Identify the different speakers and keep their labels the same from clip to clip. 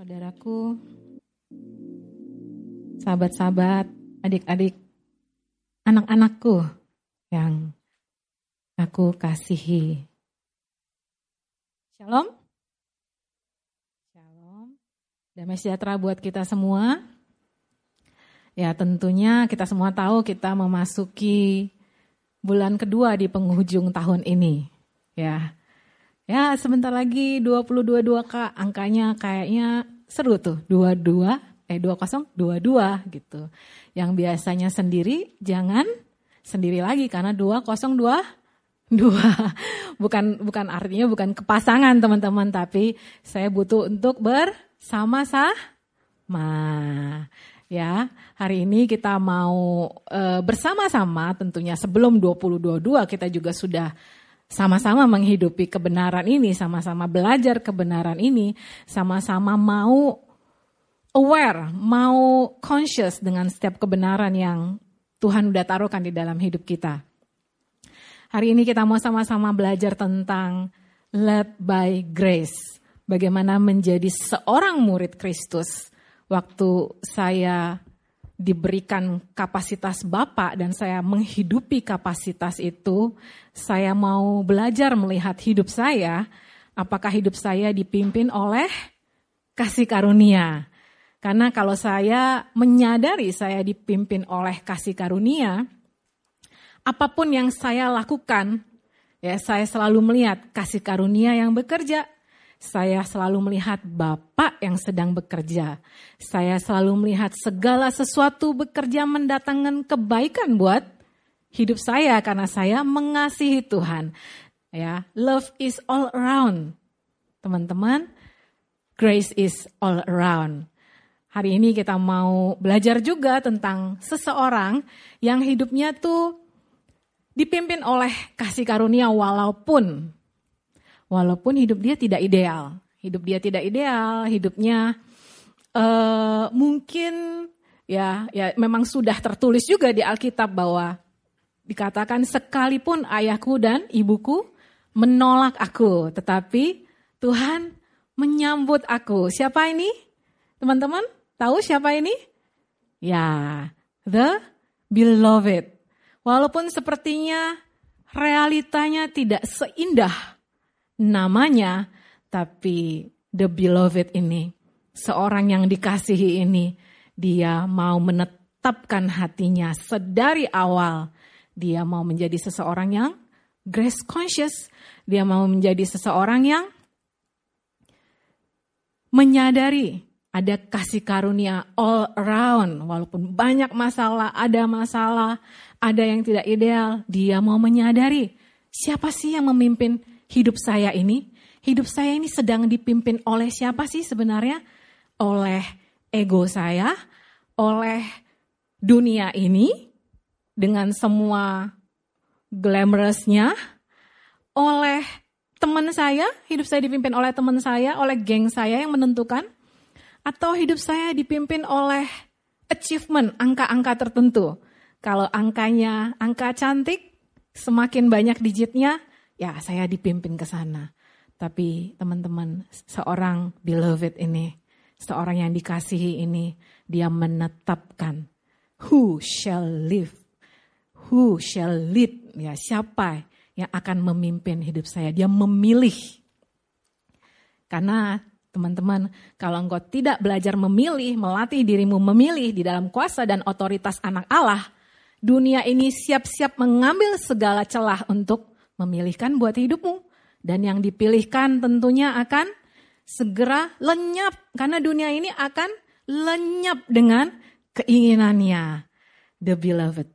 Speaker 1: saudaraku, sahabat-sahabat, adik-adik, anak-anakku yang aku kasihi. Shalom. Shalom. Damai sejahtera buat kita semua. Ya tentunya kita semua tahu kita memasuki bulan kedua di penghujung tahun ini. Ya, Ya sebentar lagi 2022 kak. Angkanya kayaknya seru tuh. 22 eh 20 22 gitu. Yang biasanya sendiri jangan sendiri lagi karena 202 dua bukan bukan artinya bukan kepasangan teman-teman tapi saya butuh untuk bersama-sama ya hari ini kita mau e, bersama-sama tentunya sebelum 2022 kita juga sudah sama-sama menghidupi kebenaran ini, sama-sama belajar kebenaran ini, sama-sama mau aware, mau conscious dengan setiap kebenaran yang Tuhan udah taruhkan di dalam hidup kita. Hari ini kita mau sama-sama belajar tentang led by grace. Bagaimana menjadi seorang murid Kristus. Waktu saya diberikan kapasitas Bapak dan saya menghidupi kapasitas itu, saya mau belajar melihat hidup saya, apakah hidup saya dipimpin oleh kasih karunia. Karena kalau saya menyadari saya dipimpin oleh kasih karunia, apa pun yang saya lakukan, ya saya selalu melihat kasih karunia yang bekerja saya selalu melihat Bapak yang sedang bekerja. Saya selalu melihat segala sesuatu bekerja mendatangkan kebaikan buat hidup saya karena saya mengasihi Tuhan. Ya, love is all around. Teman-teman, grace is all around. Hari ini kita mau belajar juga tentang seseorang yang hidupnya tuh dipimpin oleh kasih karunia walaupun Walaupun hidup dia tidak ideal, hidup dia tidak ideal, hidupnya uh, mungkin ya ya memang sudah tertulis juga di Alkitab bahwa dikatakan sekalipun ayahku dan ibuku menolak aku, tetapi Tuhan menyambut aku. Siapa ini? Teman-teman, tahu siapa ini? Ya, the beloved. Walaupun sepertinya realitanya tidak seindah namanya, tapi the beloved ini, seorang yang dikasihi ini, dia mau menetapkan hatinya sedari awal. Dia mau menjadi seseorang yang grace conscious. Dia mau menjadi seseorang yang menyadari ada kasih karunia all around. Walaupun banyak masalah, ada masalah, ada yang tidak ideal. Dia mau menyadari siapa sih yang memimpin hidup saya ini, hidup saya ini sedang dipimpin oleh siapa sih sebenarnya? Oleh ego saya, oleh dunia ini dengan semua glamorousnya, oleh teman saya, hidup saya dipimpin oleh teman saya, oleh geng saya yang menentukan, atau hidup saya dipimpin oleh achievement, angka-angka tertentu. Kalau angkanya angka cantik, semakin banyak digitnya, ya saya dipimpin ke sana. Tapi teman-teman, seorang beloved ini, seorang yang dikasihi ini, dia menetapkan who shall live, who shall lead, ya siapa yang akan memimpin hidup saya. Dia memilih. Karena teman-teman, kalau engkau tidak belajar memilih, melatih dirimu memilih di dalam kuasa dan otoritas anak Allah, dunia ini siap-siap mengambil segala celah untuk memilihkan buat hidupmu. Dan yang dipilihkan tentunya akan segera lenyap. Karena dunia ini akan lenyap dengan keinginannya. The beloved,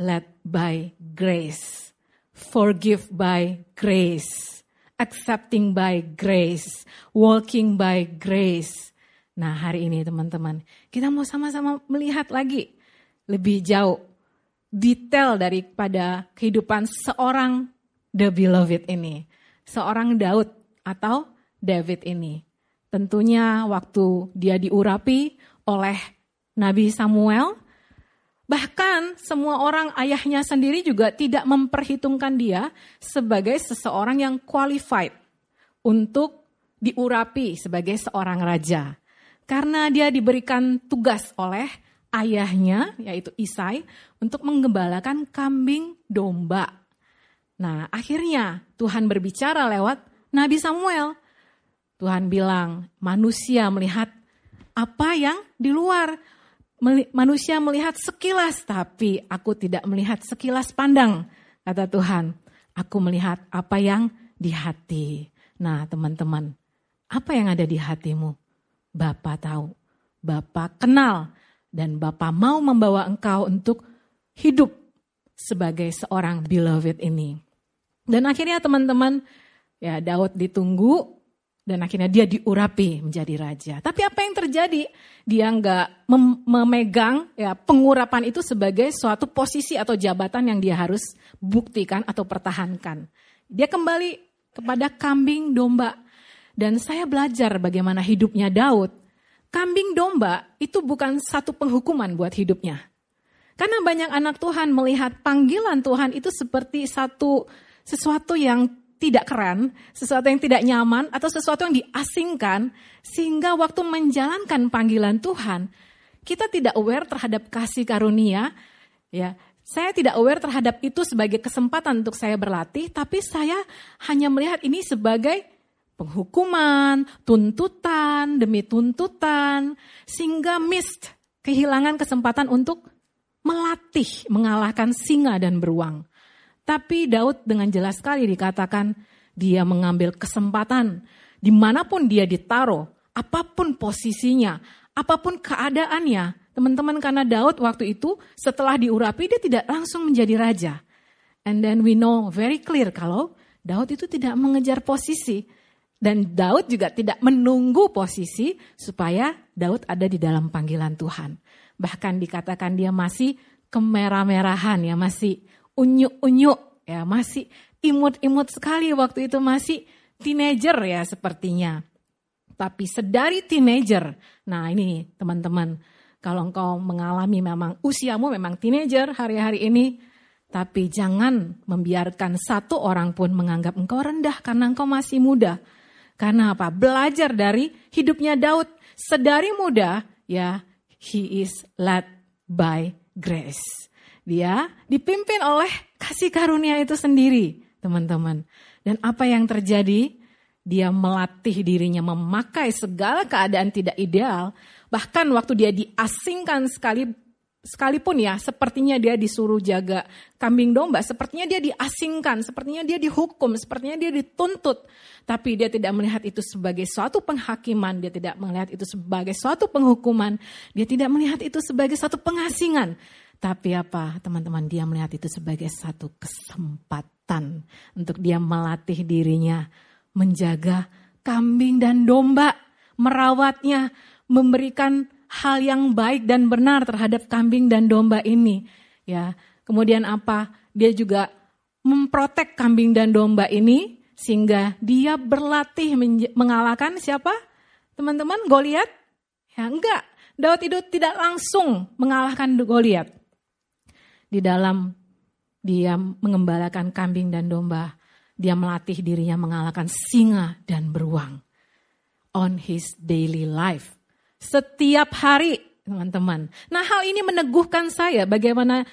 Speaker 1: led by grace, forgive by grace, accepting by grace, walking by grace. Nah hari ini teman-teman, kita mau sama-sama melihat lagi lebih jauh detail daripada kehidupan seorang the beloved ini. Seorang Daud atau David ini. Tentunya waktu dia diurapi oleh Nabi Samuel, bahkan semua orang ayahnya sendiri juga tidak memperhitungkan dia sebagai seseorang yang qualified untuk diurapi sebagai seorang raja. karena dia diberikan tugas oleh ayahnya yaitu Isai untuk menggembalakan kambing domba. Nah, akhirnya Tuhan berbicara lewat Nabi Samuel. Tuhan bilang, manusia melihat apa yang di luar. Manusia melihat sekilas, tapi aku tidak melihat sekilas pandang, kata Tuhan. Aku melihat apa yang di hati. Nah teman-teman, apa yang ada di hatimu? Bapak tahu, Bapak kenal, dan Bapak mau membawa engkau untuk hidup sebagai seorang beloved ini. Dan akhirnya teman-teman, ya Daud ditunggu dan akhirnya dia diurapi menjadi raja. Tapi apa yang terjadi? Dia nggak mem memegang ya pengurapan itu sebagai suatu posisi atau jabatan yang dia harus buktikan atau pertahankan. Dia kembali kepada kambing domba. Dan saya belajar bagaimana hidupnya Daud. Kambing domba itu bukan satu penghukuman buat hidupnya. Karena banyak anak Tuhan melihat panggilan Tuhan itu seperti satu sesuatu yang tidak keren, sesuatu yang tidak nyaman, atau sesuatu yang diasingkan, sehingga waktu menjalankan panggilan Tuhan, kita tidak aware terhadap kasih karunia, ya. Saya tidak aware terhadap itu sebagai kesempatan untuk saya berlatih, tapi saya hanya melihat ini sebagai penghukuman, tuntutan demi tuntutan, sehingga missed kehilangan kesempatan untuk melatih mengalahkan singa dan beruang. Tapi Daud dengan jelas sekali dikatakan dia mengambil kesempatan di mana pun dia ditaruh, apa pun posisinya, apa pun keadaannya. Teman-teman karena Daud waktu itu setelah diurapi dia tidak langsung menjadi raja. And then we know very clear kalau Daud itu tidak mengejar posisi. Dan Daud juga tidak menunggu posisi supaya Daud ada di dalam panggilan Tuhan. Bahkan dikatakan dia masih kemerah-merahan ya, masih unyu-unyu ya masih imut-imut sekali waktu itu masih teenager ya sepertinya. Tapi sedari teenager, nah ini teman-teman, kalau engkau mengalami memang usiamu memang teenager hari-hari ini, tapi jangan membiarkan satu orang pun menganggap engkau rendah karena engkau masih muda. Karena apa? Belajar dari hidupnya Daud. Sedari muda, ya, he is led by grace. Dia dipimpin oleh kasih karunia itu sendiri, teman-teman. Dan apa yang terjadi? Dia melatih dirinya memakai segala keadaan tidak ideal. Bahkan waktu dia diasingkan sekali sekalipun ya, sepertinya dia disuruh jaga kambing domba, sepertinya dia diasingkan, sepertinya dia dihukum, sepertinya dia dituntut. Tapi dia tidak melihat itu sebagai suatu penghakiman, dia tidak melihat itu sebagai suatu penghukuman, dia tidak melihat itu sebagai suatu pengasingan. Tapi apa teman-teman dia melihat itu sebagai satu kesempatan untuk dia melatih dirinya menjaga kambing dan domba, merawatnya, memberikan hal yang baik dan benar terhadap kambing dan domba ini. Ya, kemudian apa? Dia juga memprotek kambing dan domba ini sehingga dia berlatih mengalahkan siapa? Teman-teman, Goliat? Ya enggak. Daud itu tidak langsung mengalahkan Goliat di dalam dia mengembalakan kambing dan domba, dia melatih dirinya mengalahkan singa dan beruang. On his daily life. Setiap hari, teman-teman. Nah hal ini meneguhkan saya bagaimana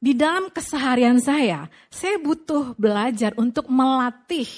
Speaker 1: di dalam keseharian saya, saya butuh belajar untuk melatih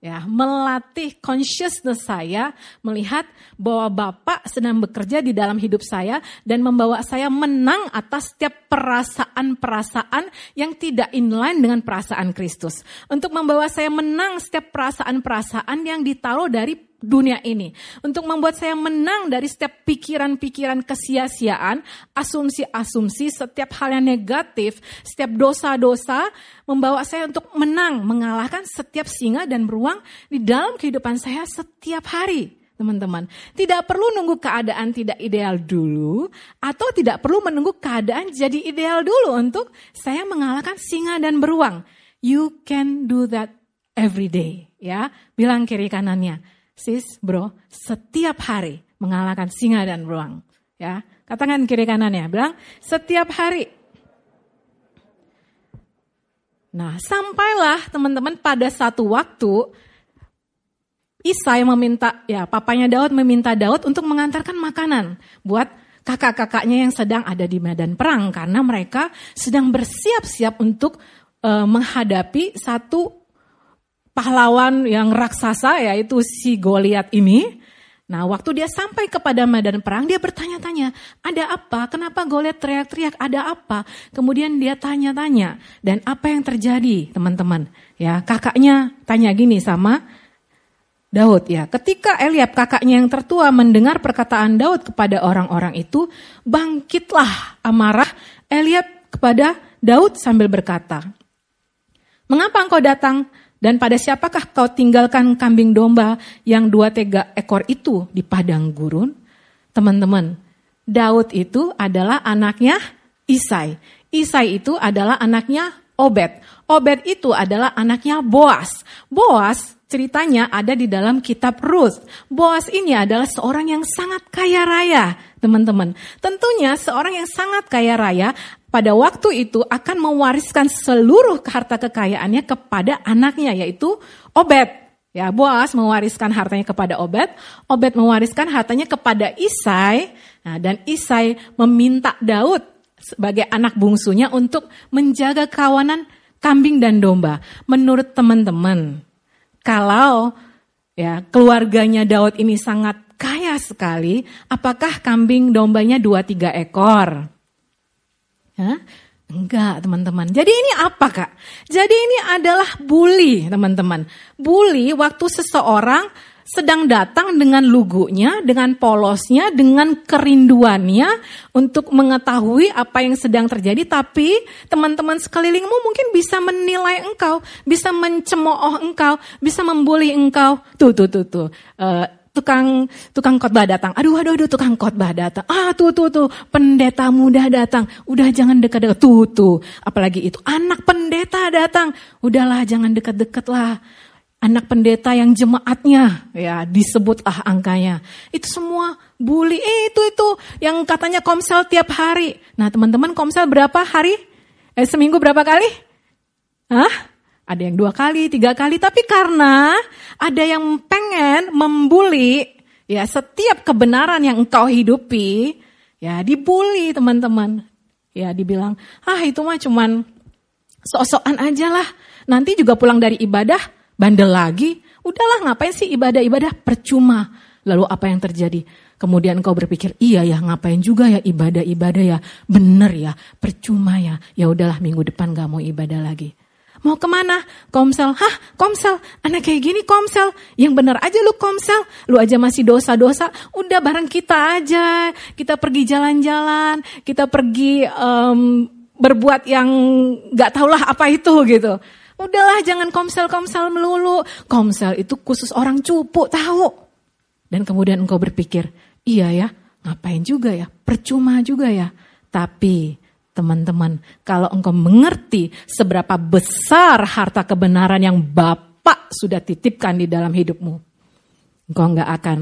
Speaker 1: ya, melatih consciousness saya melihat bahwa Bapak sedang bekerja di dalam hidup saya dan membawa saya menang atas setiap perasaan-perasaan yang tidak inline dengan perasaan Kristus. Untuk membawa saya menang setiap perasaan-perasaan yang ditaruh dari dunia ini. Untuk membuat saya menang dari setiap pikiran-pikiran kesia-siaan, asumsi-asumsi, setiap hal yang negatif, setiap dosa-dosa, membawa saya untuk menang, mengalahkan setiap singa dan beruang di dalam kehidupan saya setiap hari. Teman-teman, tidak perlu nunggu keadaan tidak ideal dulu, atau tidak perlu menunggu keadaan jadi ideal dulu untuk saya mengalahkan singa dan beruang. You can do that every day, ya. Bilang kiri kanannya, sis, bro, setiap hari mengalahkan singa dan beruang. Ya, katakan kiri kanannya, bilang setiap hari. Nah, sampailah teman-teman pada satu waktu Isai meminta, ya papanya Daud meminta Daud untuk mengantarkan makanan buat kakak-kakaknya yang sedang ada di medan perang karena mereka sedang bersiap-siap untuk uh, menghadapi satu pahlawan yang raksasa yaitu si Goliat ini. Nah, waktu dia sampai kepada medan perang, dia bertanya-tanya, ada apa? Kenapa Goliat teriak-teriak? Ada apa? Kemudian dia tanya-tanya, dan apa yang terjadi, teman-teman? Ya, kakaknya tanya gini sama Daud ya. Ketika Eliab kakaknya yang tertua mendengar perkataan Daud kepada orang-orang itu, bangkitlah amarah Eliab kepada Daud sambil berkata, Mengapa engkau datang dan pada siapakah kau tinggalkan kambing domba yang dua tiga ekor itu di padang gurun? Teman-teman, Daud itu adalah anaknya Isai. Isai itu adalah anaknya Obed. Obed itu adalah anaknya Boas. Boas ceritanya ada di dalam kitab Ruth. Boas ini adalah seorang yang sangat kaya raya, teman-teman. Tentunya seorang yang sangat kaya raya pada waktu itu akan mewariskan seluruh harta kekayaannya kepada anaknya yaitu Obed. Ya, Boas mewariskan hartanya kepada Obed, Obed mewariskan hartanya kepada Isai, nah, dan Isai meminta Daud sebagai anak bungsunya untuk menjaga kawanan kambing dan domba. Menurut teman-teman, kalau ya keluarganya Daud ini sangat kaya sekali, apakah kambing dombanya dua tiga ekor? Hah? Enggak teman-teman. Jadi ini apa kak? Jadi ini adalah bully teman-teman. Bully waktu seseorang sedang datang dengan lugunya, dengan polosnya, dengan kerinduannya untuk mengetahui apa yang sedang terjadi. Tapi teman-teman sekelilingmu mungkin bisa menilai engkau, bisa mencemooh engkau, bisa membuli engkau. Tuh, tuh, tuh, tuh. Uh, tukang tukang khotbah datang. Aduh, aduh, aduh, tukang khotbah datang. Ah, tuh, tuh, tuh, pendeta muda datang. Udah jangan dekat-dekat. Tuh, tuh. Apalagi itu anak pendeta datang. Udahlah, jangan dekat-dekat lah anak pendeta yang jemaatnya ya disebutlah angkanya. Itu semua bully. Eh itu itu yang katanya komsel tiap hari. Nah teman-teman komsel berapa hari? Eh seminggu berapa kali? Hah? Ada yang dua kali, tiga kali. Tapi karena ada yang pengen membuli ya setiap kebenaran yang engkau hidupi ya dibully teman-teman. Ya dibilang ah itu mah cuman sok-sokan aja lah. Nanti juga pulang dari ibadah bandel lagi, udahlah ngapain sih ibadah-ibadah percuma. Lalu apa yang terjadi? Kemudian kau berpikir, iya ya ngapain juga ya ibadah-ibadah ya, bener ya, percuma ya. Ya udahlah minggu depan gak mau ibadah lagi. Mau ke mana? Komsel, hah komsel, anak kayak gini komsel. Yang bener aja lu komsel, lu aja masih dosa-dosa. Udah bareng kita aja, kita pergi jalan-jalan, kita pergi um, berbuat yang gak lah apa itu gitu. Udahlah jangan komsel-komsel melulu. Komsel itu khusus orang cupu, tahu. Dan kemudian engkau berpikir, iya ya, ngapain juga ya, percuma juga ya. Tapi teman-teman, kalau engkau mengerti seberapa besar harta kebenaran yang Bapak sudah titipkan di dalam hidupmu, engkau nggak akan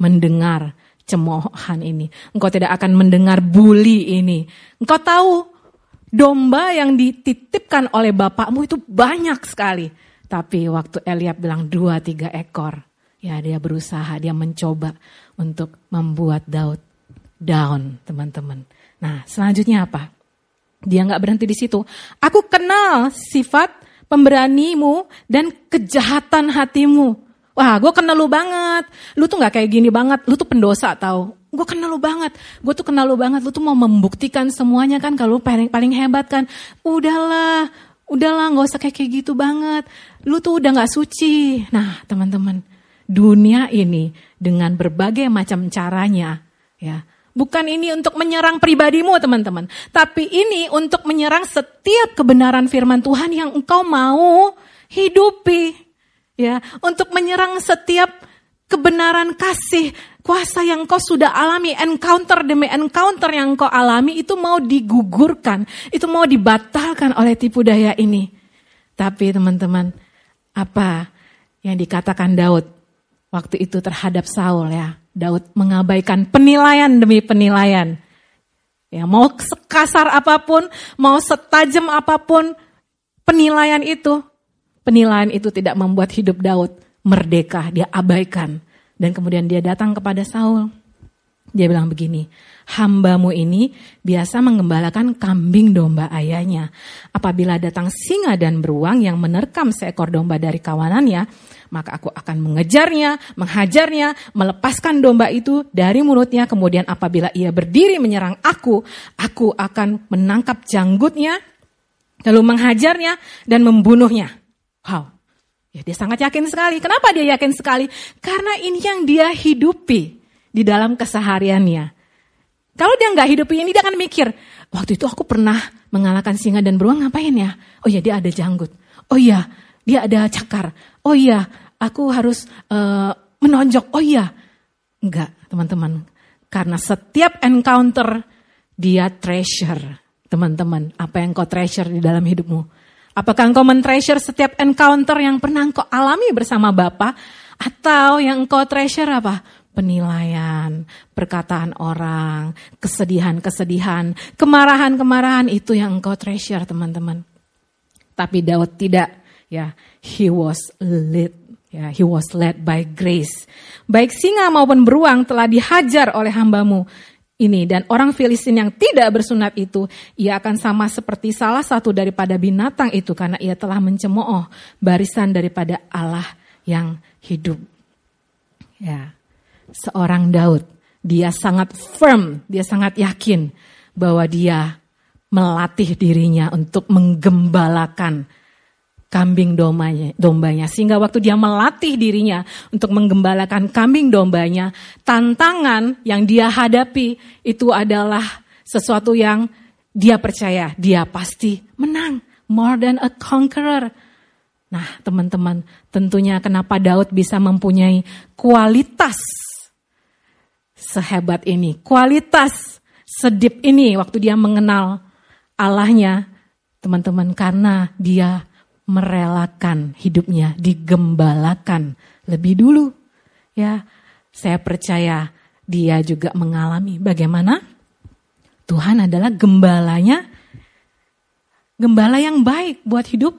Speaker 1: mendengar cemoohan ini. Engkau tidak akan mendengar bully ini. Engkau tahu Domba yang dititipkan oleh bapakmu itu banyak sekali. Tapi waktu Eliab bilang dua tiga ekor, ya dia berusaha, dia mencoba untuk membuat Daud down, teman-teman. Nah, selanjutnya apa? Dia nggak berhenti di situ. Aku kenal sifat pemberanimu dan kejahatan hatimu. Wah, gue kenal lu banget. Lu tuh nggak kayak gini banget. Lu tuh pendosa tau. Gue kenal lu banget. Gue tuh kenal lu banget. Lu tuh mau membuktikan semuanya kan kalau paling paling hebat kan. Udahlah, udahlah nggak usah kayak kayak gitu banget. Lu tuh udah nggak suci. Nah, teman-teman, dunia ini dengan berbagai macam caranya, ya. Bukan ini untuk menyerang pribadimu teman-teman. Tapi ini untuk menyerang setiap kebenaran firman Tuhan yang engkau mau hidupi ya, untuk menyerang setiap kebenaran kasih, kuasa yang kau sudah alami, encounter demi encounter yang kau alami itu mau digugurkan, itu mau dibatalkan oleh tipu daya ini. Tapi teman-teman, apa yang dikatakan Daud waktu itu terhadap Saul ya? Daud mengabaikan penilaian demi penilaian. Ya, mau sekasar apa pun, mau setajam apa pun penilaian itu, penilaian itu tidak membuat hidup Daud merdeka, dia abaikan. Dan kemudian dia datang kepada Saul. Dia bilang begini, hambamu ini biasa mengembalakan kambing domba ayahnya. Apabila datang singa dan beruang yang menerkam seekor domba dari kawanannya, maka aku akan mengejarnya, menghajarnya, melepaskan domba itu dari mulutnya. Kemudian apabila ia berdiri menyerang aku, aku akan menangkap janggutnya, lalu menghajarnya dan membunuhnya. Wow, ya dia sangat yakin sekali. Kenapa dia yakin sekali? Karena ini yang dia hidupi di dalam kesehariannya. Kalau dia nggak hidup ini, dia akan mikir, waktu itu aku pernah mengalahkan singa dan beruang ngapain ya? Oh iya dia ada janggut. Oh iya dia ada cakar. Oh iya aku harus uh, menonjok. Oh iya. Enggak teman-teman. Karena setiap encounter dia treasure. Teman-teman, apa yang kau treasure di dalam hidupmu? Apakah engkau men-treasure setiap encounter yang pernah engkau alami bersama Bapak? Atau yang engkau treasure apa? penilaian, perkataan orang, kesedihan-kesedihan, kemarahan-kemarahan itu yang engkau treasure teman-teman. Tapi Daud tidak, ya, he was led, ya, he was led by grace. Baik singa maupun beruang telah dihajar oleh hambamu ini dan orang Filistin yang tidak bersunat itu ia akan sama seperti salah satu daripada binatang itu karena ia telah mencemooh barisan daripada Allah yang hidup. Ya seorang Daud. Dia sangat firm, dia sangat yakin bahwa dia melatih dirinya untuk menggembalakan kambing dombanya, dombanya. Sehingga waktu dia melatih dirinya untuk menggembalakan kambing dombanya, tantangan yang dia hadapi itu adalah sesuatu yang dia percaya dia pasti menang. More than a conqueror. Nah teman-teman, tentunya kenapa Daud bisa mempunyai kualitas sehebat ini, kualitas sedip ini waktu dia mengenal Allahnya, teman-teman, karena dia merelakan hidupnya, digembalakan lebih dulu. Ya, saya percaya dia juga mengalami bagaimana Tuhan adalah gembalanya, gembala yang baik buat hidup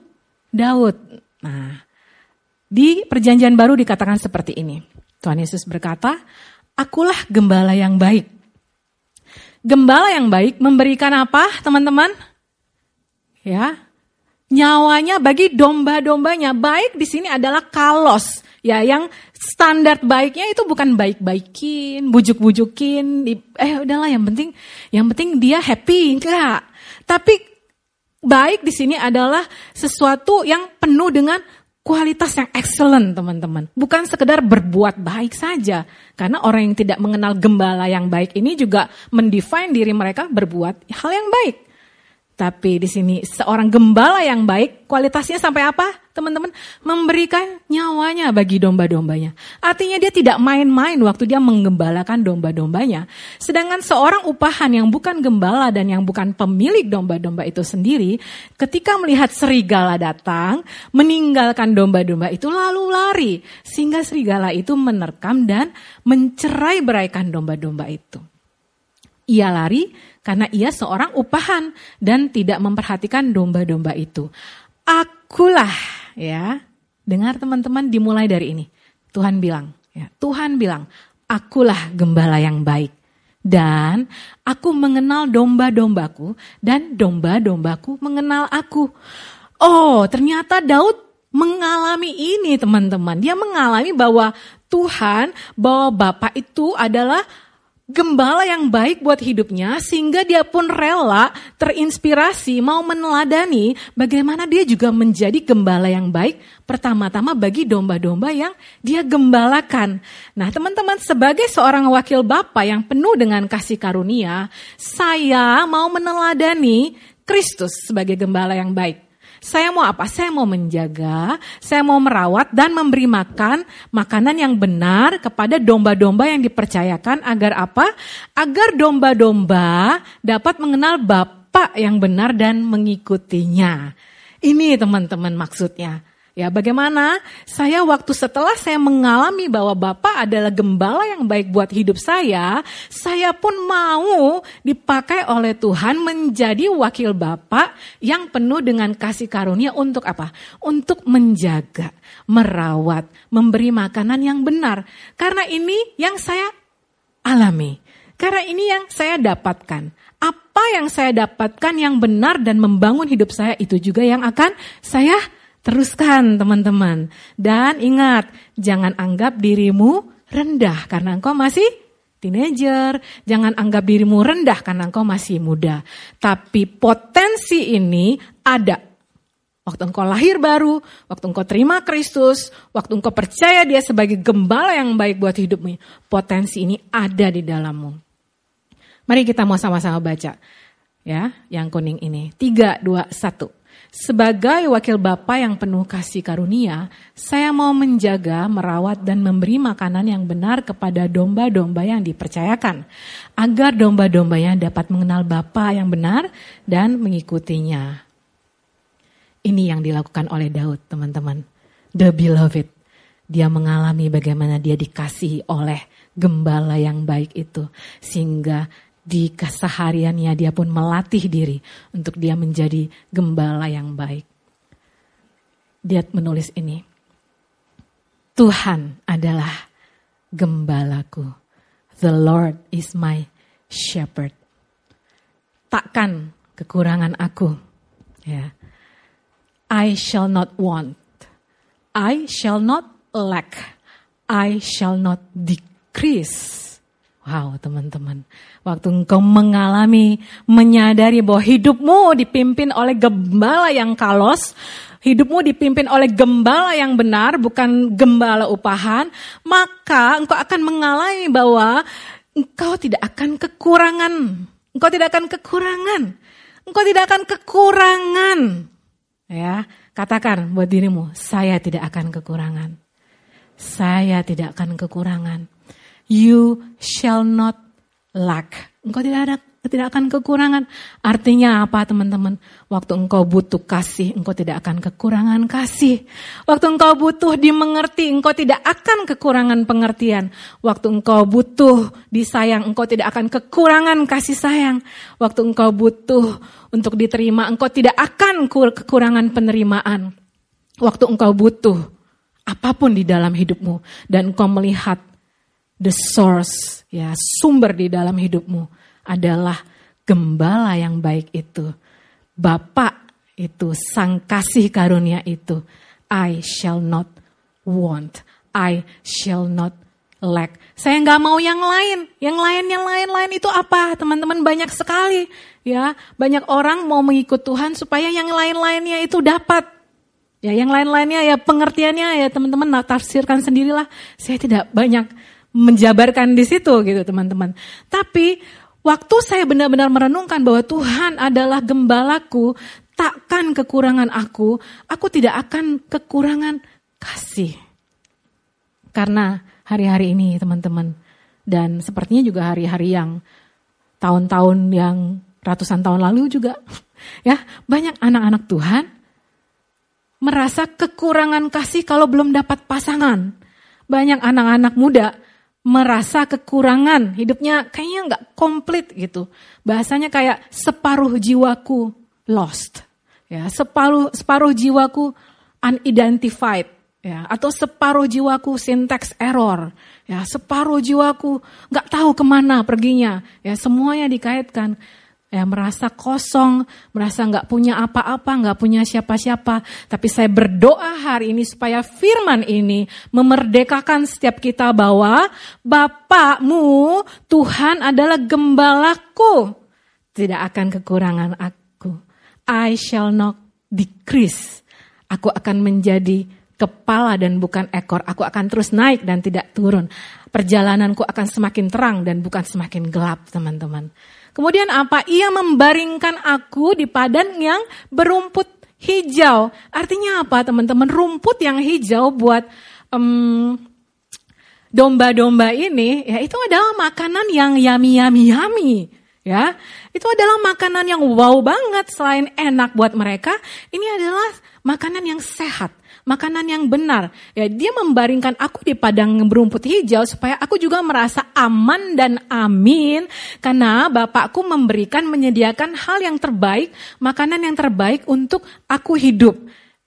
Speaker 1: Daud. Nah, di perjanjian baru dikatakan seperti ini. Tuhan Yesus berkata, akulah gembala yang baik. Gembala yang baik memberikan apa, teman-teman? Ya, nyawanya bagi domba-dombanya. Baik di sini adalah kalos, ya, yang standar baiknya itu bukan baik-baikin, bujuk-bujukin, eh udahlah yang penting, yang penting dia happy, enggak. Tapi baik di sini adalah sesuatu yang penuh dengan kualitas yang excellent teman-teman. Bukan sekedar berbuat baik saja. Karena orang yang tidak mengenal gembala yang baik ini juga mendefine diri mereka berbuat hal yang baik. Tapi di sini seorang gembala yang baik, kualitasnya sampai apa? Teman-teman, memberikan nyawanya bagi domba-dombanya. Artinya dia tidak main-main waktu dia menggembalakan domba-dombanya. Sedangkan seorang upahan yang bukan gembala dan yang bukan pemilik domba-domba itu sendiri, ketika melihat serigala datang, meninggalkan domba-domba itu lalu lari. Sehingga serigala itu menerkam dan mencerai beraikan domba-domba itu. Ia lari karena ia seorang upahan dan tidak memperhatikan domba-domba itu. Akulah ya. Dengar teman-teman dimulai dari ini. Tuhan bilang, ya, Tuhan bilang, akulah gembala yang baik. Dan aku mengenal domba-dombaku dan domba-dombaku mengenal aku. Oh, ternyata Daud mengalami ini teman-teman. Dia mengalami bahwa Tuhan, bahwa Bapak itu adalah gembala yang baik buat hidupnya sehingga dia pun rela terinspirasi mau meneladani bagaimana dia juga menjadi gembala yang baik pertama-tama bagi domba-domba yang dia gembalakan. Nah, teman-teman sebagai seorang wakil Bapa yang penuh dengan kasih karunia, saya mau meneladani Kristus sebagai gembala yang baik. Saya mau apa? Saya mau menjaga, saya mau merawat dan memberi makan makanan yang benar kepada domba-domba yang dipercayakan agar apa? Agar domba-domba dapat mengenal Bapak yang benar dan mengikutinya. Ini teman-teman maksudnya. Ya, bagaimana saya waktu setelah saya mengalami bahwa Bapak adalah gembala yang baik buat hidup saya, saya pun mau dipakai oleh Tuhan menjadi wakil Bapak yang penuh dengan kasih karunia untuk apa? Untuk menjaga, merawat, memberi makanan yang benar. Karena ini yang saya alami. Karena ini yang saya dapatkan. Apa yang saya dapatkan yang benar dan membangun hidup saya itu juga yang akan saya Teruskan teman-teman. Dan ingat, jangan anggap dirimu rendah karena engkau masih teenager. Jangan anggap dirimu rendah karena engkau masih muda. Tapi potensi ini ada. Waktu engkau lahir baru, waktu engkau terima Kristus, waktu engkau percaya dia sebagai gembala yang baik buat hidupmu. Potensi ini ada di dalammu. Mari kita mau sama-sama baca. Ya, yang kuning ini. Tiga, dua, satu. Sebagai wakil Bapa yang penuh kasih karunia, saya mau menjaga, merawat, dan memberi makanan yang benar kepada domba-domba yang dipercayakan, agar domba-dombanya dapat mengenal Bapa yang benar dan mengikutinya. Ini yang dilakukan oleh Daud, teman-teman. The beloved. Dia mengalami bagaimana dia dikasihi oleh gembala yang baik itu. Sehingga di kesehariannya dia pun melatih diri untuk dia menjadi gembala yang baik. Dia menulis ini. Tuhan adalah gembalaku. The Lord is my shepherd. Takkan kekurangan aku. Ya. I shall not want. I shall not lack. I shall not decrease. Wow teman-teman, waktu engkau mengalami, menyadari bahwa hidupmu dipimpin oleh gembala yang kalos, hidupmu dipimpin oleh gembala yang benar, bukan gembala upahan, maka engkau akan mengalami bahwa engkau tidak akan kekurangan. Engkau tidak akan kekurangan. Engkau tidak akan kekurangan. Ya, katakan buat dirimu, saya tidak akan kekurangan. Saya tidak akan kekurangan you shall not lack. Engkau tidak ada tidak akan kekurangan. Artinya apa teman-teman? Waktu engkau butuh kasih, engkau tidak akan kekurangan kasih. Waktu engkau butuh dimengerti, engkau tidak akan kekurangan pengertian. Waktu engkau butuh disayang, engkau tidak akan kekurangan kasih sayang. Waktu engkau butuh untuk diterima, engkau tidak akan kekurangan penerimaan. Waktu engkau butuh apa pun di dalam hidupmu dan engkau melihat the source, ya sumber di dalam hidupmu adalah gembala yang baik itu. Bapak itu, sang kasih karunia itu. I shall not want, I shall not lack. Saya nggak mau yang lain, yang lain, yang lain-lain itu apa? Teman-teman banyak sekali, ya banyak orang mau mengikut Tuhan supaya yang lain-lainnya itu dapat. Ya, yang lain-lainnya ya pengertiannya ya teman-teman tafsirkan sendirilah. Saya tidak banyak menjabarkan di situ gitu teman-teman. Tapi waktu saya benar-benar merenungkan bahwa Tuhan adalah gembalaku, takkan kekurangan aku, aku tidak akan kekurangan kasih. Karena hari-hari ini teman-teman, dan sepertinya juga hari-hari yang tahun-tahun yang ratusan tahun lalu juga, ya banyak anak-anak Tuhan merasa kekurangan kasih kalau belum dapat pasangan. Banyak anak-anak muda merasa kekurangan, hidupnya kayaknya nggak komplit gitu. Bahasanya kayak separuh jiwaku lost, ya separuh separuh jiwaku unidentified, ya atau separuh jiwaku syntax error, ya separuh jiwaku nggak tahu ke mana perginya, ya semuanya dikaitkan ya merasa kosong, merasa nggak punya apa-apa, nggak punya siapa-siapa. Tapi saya berdoa hari ini supaya firman ini memerdekakan setiap kita bahwa Bapakmu Tuhan adalah gembalaku. Tidak akan kekurangan aku. I shall not decrease. Aku akan menjadi kepala dan bukan ekor. Aku akan terus naik dan tidak turun. Perjalananku akan semakin terang dan bukan semakin gelap, teman-teman. Kemudian apa? Ia membaringkan aku di padang yang berumput hijau. Artinya apa teman-teman? Rumput yang hijau buat um, domba-domba ini, ya itu adalah makanan yang yummy. Ya, itu adalah makanan yang wow banget selain enak buat mereka, ini adalah makanan yang sehat, makanan yang benar. Ya, dia membaringkan aku di padang berumput hijau supaya aku juga merasa aman dan amin karena Bapakku memberikan menyediakan hal yang terbaik, makanan yang terbaik untuk aku hidup.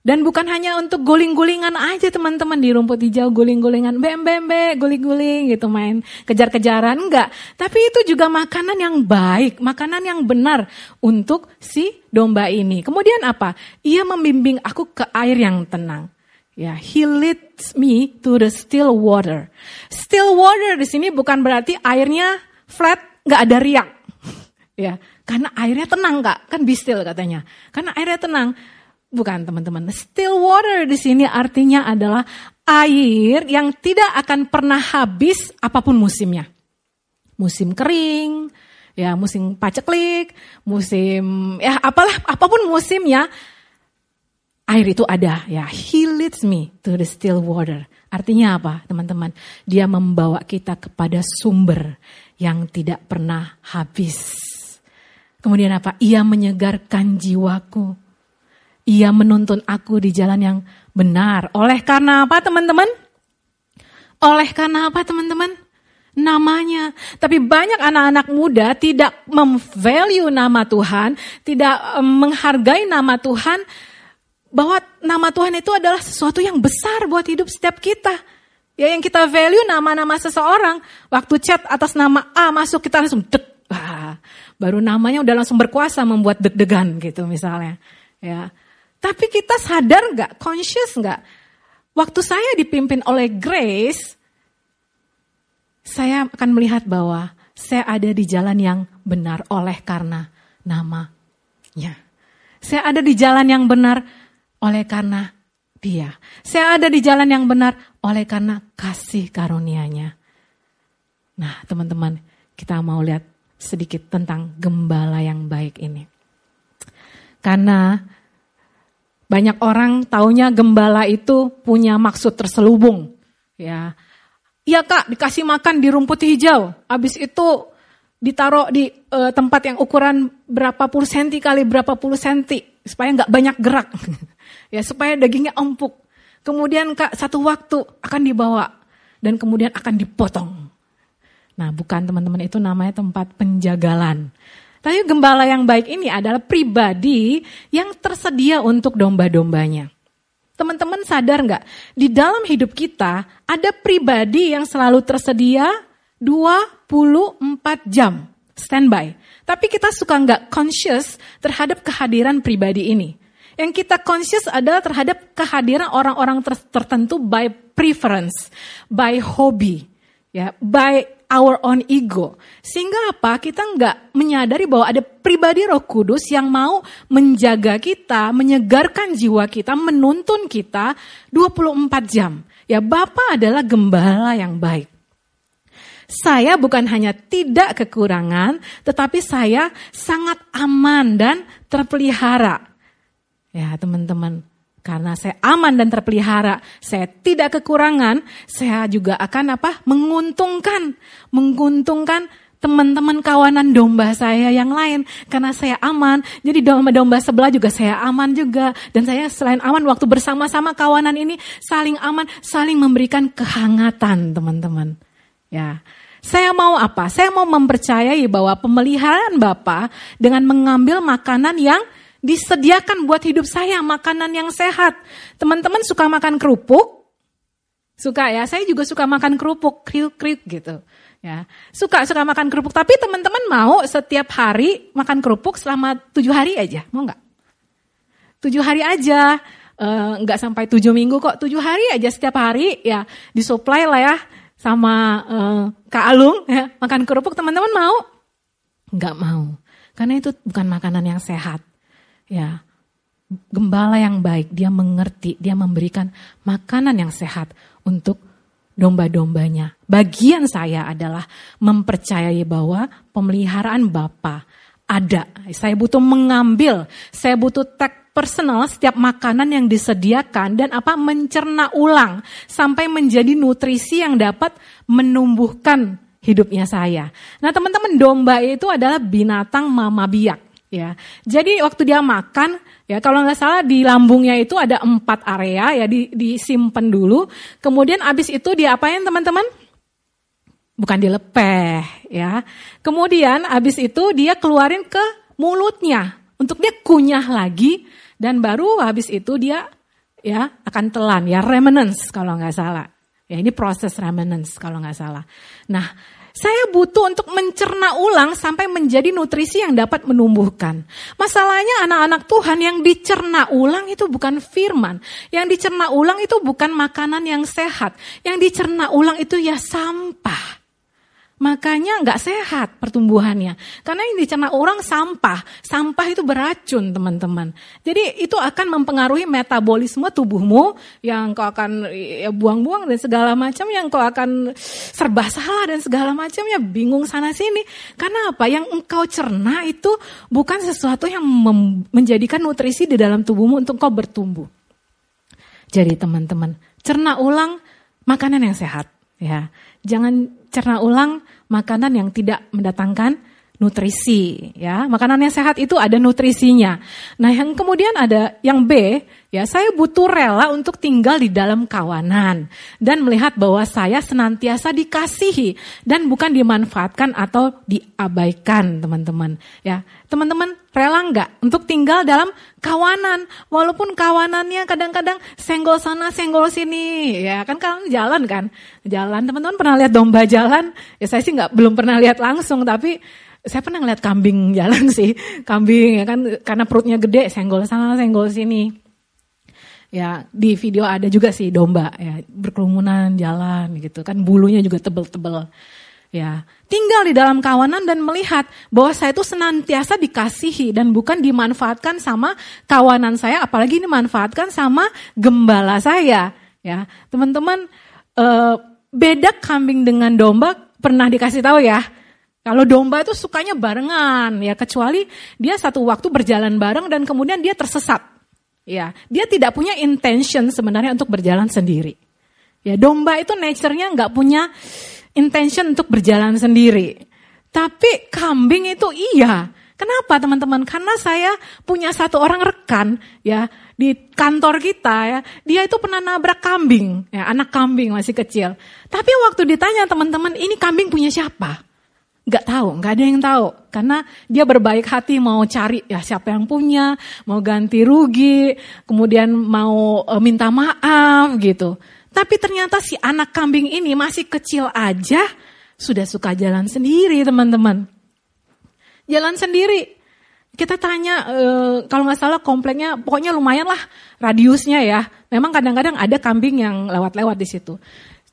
Speaker 1: Dan bukan hanya untuk guling-gulingan aja teman-teman di rumput hijau guling-gulingan, bem bem bem, guling-guling gitu main kejar-kejaran enggak. Tapi itu juga makanan yang baik, makanan yang benar untuk si domba ini. Kemudian apa? Ia membimbing aku ke air yang tenang. Ya, he leads me to the still water. Still water di sini bukan berarti airnya flat, nggak ada riak. ya, karena airnya tenang kak, kan be still katanya. Karena airnya tenang. Bukan teman-teman. Still water di sini artinya adalah air yang tidak akan pernah habis apa pun musimnya. Musim kering, ya musim paceklik, musim ya apalah apa pun musimnya air itu ada ya. He leads me to the still water. Artinya apa, teman-teman? Dia membawa kita kepada sumber yang tidak pernah habis. Kemudian apa? Ia menyegarkan jiwaku. Ia menuntun aku di jalan yang benar. Oleh karena apa teman-teman? Oleh karena apa teman-teman? Namanya. Tapi banyak anak-anak muda tidak memvalue nama Tuhan, tidak menghargai nama Tuhan, bahwa nama Tuhan itu adalah sesuatu yang besar buat hidup setiap kita. Ya yang kita value nama-nama seseorang, waktu chat atas nama A masuk kita langsung dek. Baru namanya udah langsung berkuasa membuat deg-degan gitu misalnya. Ya. Tapi kita sadar nggak, conscious nggak? Waktu saya dipimpin oleh Grace, saya akan melihat bahwa saya ada di jalan yang benar oleh karena namanya. Saya ada di jalan yang benar oleh karena dia. Saya ada di jalan yang benar oleh karena kasih karunia-Nya. Nah, teman-teman, kita mau lihat sedikit tentang gembala yang baik ini. Karena banyak orang taunya gembala itu punya maksud terselubung. Ya, Iya kak, dikasih makan di rumput hijau. Habis itu ditaruh di uh, tempat yang ukuran berapa puluh senti kali berapa puluh senti supaya nggak banyak gerak, ya supaya dagingnya empuk. Kemudian kak satu waktu akan dibawa dan kemudian akan dipotong. Nah bukan teman-teman itu namanya tempat penjagalan. Tapi gembala yang baik ini adalah pribadi yang tersedia untuk domba-dombanya. Teman-teman sadar nggak? Di dalam hidup kita ada pribadi yang selalu tersedia 24 jam standby. Tapi kita suka nggak conscious terhadap kehadiran pribadi ini. Yang kita conscious adalah terhadap kehadiran orang-orang tertentu by preference, by hobby, ya, by our own ego. Sehingga apa? Kita nggak menyadari bahwa ada pribadi roh kudus yang mau menjaga kita, menyegarkan jiwa kita, menuntun kita 24 jam. Ya Bapak adalah gembala yang baik. Saya bukan hanya tidak kekurangan, tetapi saya sangat aman dan terpelihara. Ya teman-teman, karena saya aman dan terpelihara, saya tidak kekurangan, saya juga akan apa? menguntungkan, menguntungkan teman-teman kawanan domba saya yang lain karena saya aman. Jadi domba-domba sebelah juga saya aman juga dan saya selain aman waktu bersama-sama kawanan ini saling aman, saling memberikan kehangatan, teman-teman. Ya. Saya mau apa? Saya mau mempercayai bahwa pemeliharaan Bapak dengan mengambil makanan yang disediakan buat hidup saya makanan yang sehat. Teman-teman suka makan kerupuk? Suka ya, saya juga suka makan kerupuk, kriuk-kriuk gitu. Ya, suka suka makan kerupuk. Tapi teman-teman mau setiap hari makan kerupuk selama tujuh hari aja, mau nggak? Tujuh hari aja, uh, nggak sampai tujuh minggu kok. Tujuh hari aja setiap hari ya disuplai lah ya sama uh, Kak Alung ya makan kerupuk. Teman-teman mau? Nggak mau, karena itu bukan makanan yang sehat. Ya, gembala yang baik, dia mengerti, dia memberikan makanan yang sehat untuk domba-dombanya. Bagian saya adalah mempercayai bahwa pemeliharaan Bapa ada. Saya butuh mengambil, saya butuh tag personal setiap makanan yang disediakan dan apa mencerna ulang sampai menjadi nutrisi yang dapat menumbuhkan hidupnya saya. Nah teman-teman domba itu adalah binatang mama biak. Ya, jadi waktu dia makan Ya, kalau nggak salah di lambungnya itu ada empat area ya di, disimpan dulu. Kemudian abis itu dia apain teman-teman? Bukan dilepeh ya. Kemudian abis itu dia keluarin ke mulutnya untuk dia kunyah lagi dan baru habis itu dia ya akan telan ya remnants kalau nggak salah. Ya ini proses remnants kalau nggak salah. Nah saya butuh untuk mencerna ulang sampai menjadi nutrisi yang dapat menumbuhkan. Masalahnya anak-anak Tuhan yang dicerna ulang itu bukan firman. Yang dicerna ulang itu bukan makanan yang sehat. Yang dicerna ulang itu ya sampah makanya nggak sehat pertumbuhannya. Karena yang dicerna orang sampah, sampah itu beracun teman-teman. Jadi itu akan mempengaruhi metabolisme tubuhmu yang kau akan ya, buang-buang dan segala macam, yang kau akan serba salah dan segala macamnya, bingung sana sini. Karena apa? Yang engkau cerna itu bukan sesuatu yang menjadikan nutrisi di dalam tubuhmu untuk kau bertumbuh. Jadi teman-teman, cerna ulang makanan yang sehat ya. Jangan cerna ulang makanan yang tidak mendatangkan nutrisi ya. Makanan yang sehat itu ada nutrisinya. Nah, yang kemudian ada yang B, ya saya butuh rela untuk tinggal di dalam kawanan dan melihat bahwa saya senantiasa dikasihi dan bukan dimanfaatkan atau diabaikan, teman-teman. Ya, teman-teman rela nggak untuk tinggal dalam kawanan walaupun kawanannya kadang-kadang senggol sana senggol sini ya kan kalian jalan kan jalan teman-teman pernah lihat domba jalan ya saya sih nggak belum pernah lihat langsung tapi saya pernah ngeliat kambing jalan sih, kambing ya kan karena perutnya gede, senggol sana, senggol sini. Ya di video ada juga sih domba ya berkerumunan jalan gitu kan bulunya juga tebel-tebel. Ya, tinggal di dalam kawanan dan melihat bahwa saya itu senantiasa dikasihi dan bukan dimanfaatkan sama kawanan saya, apalagi dimanfaatkan sama gembala saya. Ya, teman-teman, eh, beda kambing dengan domba pernah dikasih tahu ya kalau domba itu sukanya barengan ya kecuali dia satu waktu berjalan bareng dan kemudian dia tersesat. Ya, dia tidak punya intention sebenarnya untuk berjalan sendiri. Ya, domba itu nature-nya nggak punya intention untuk berjalan sendiri. Tapi kambing itu iya. Kenapa teman-teman? Karena saya punya satu orang rekan ya di kantor kita ya, dia itu pernah nabrak kambing, ya anak kambing masih kecil. Tapi waktu ditanya teman-teman, ini kambing punya siapa? Gak tahu, gak ada yang tahu. Karena dia berbaik hati mau cari ya siapa yang punya, mau ganti rugi, kemudian mau e, minta maaf gitu. Tapi ternyata si anak kambing ini masih kecil aja sudah suka jalan sendiri teman-teman. Jalan sendiri. Kita tanya e, kalau nggak salah kompleknya pokoknya lumayan lah radiusnya ya. Memang kadang-kadang ada kambing yang lewat-lewat di situ.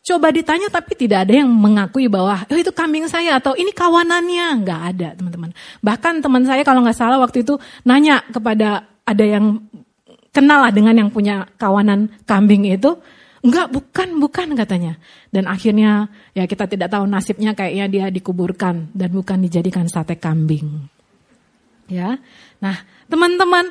Speaker 1: Coba ditanya tapi tidak ada yang mengakui bahwa oh, itu kambing saya atau ini kawanannya. Nggak ada teman-teman. Bahkan teman saya kalau nggak salah waktu itu nanya kepada ada yang kenal lah dengan yang punya kawanan kambing itu. Enggak, bukan, bukan katanya. Dan akhirnya ya kita tidak tahu nasibnya kayaknya dia dikuburkan dan bukan dijadikan sate kambing. Ya. Nah, teman-teman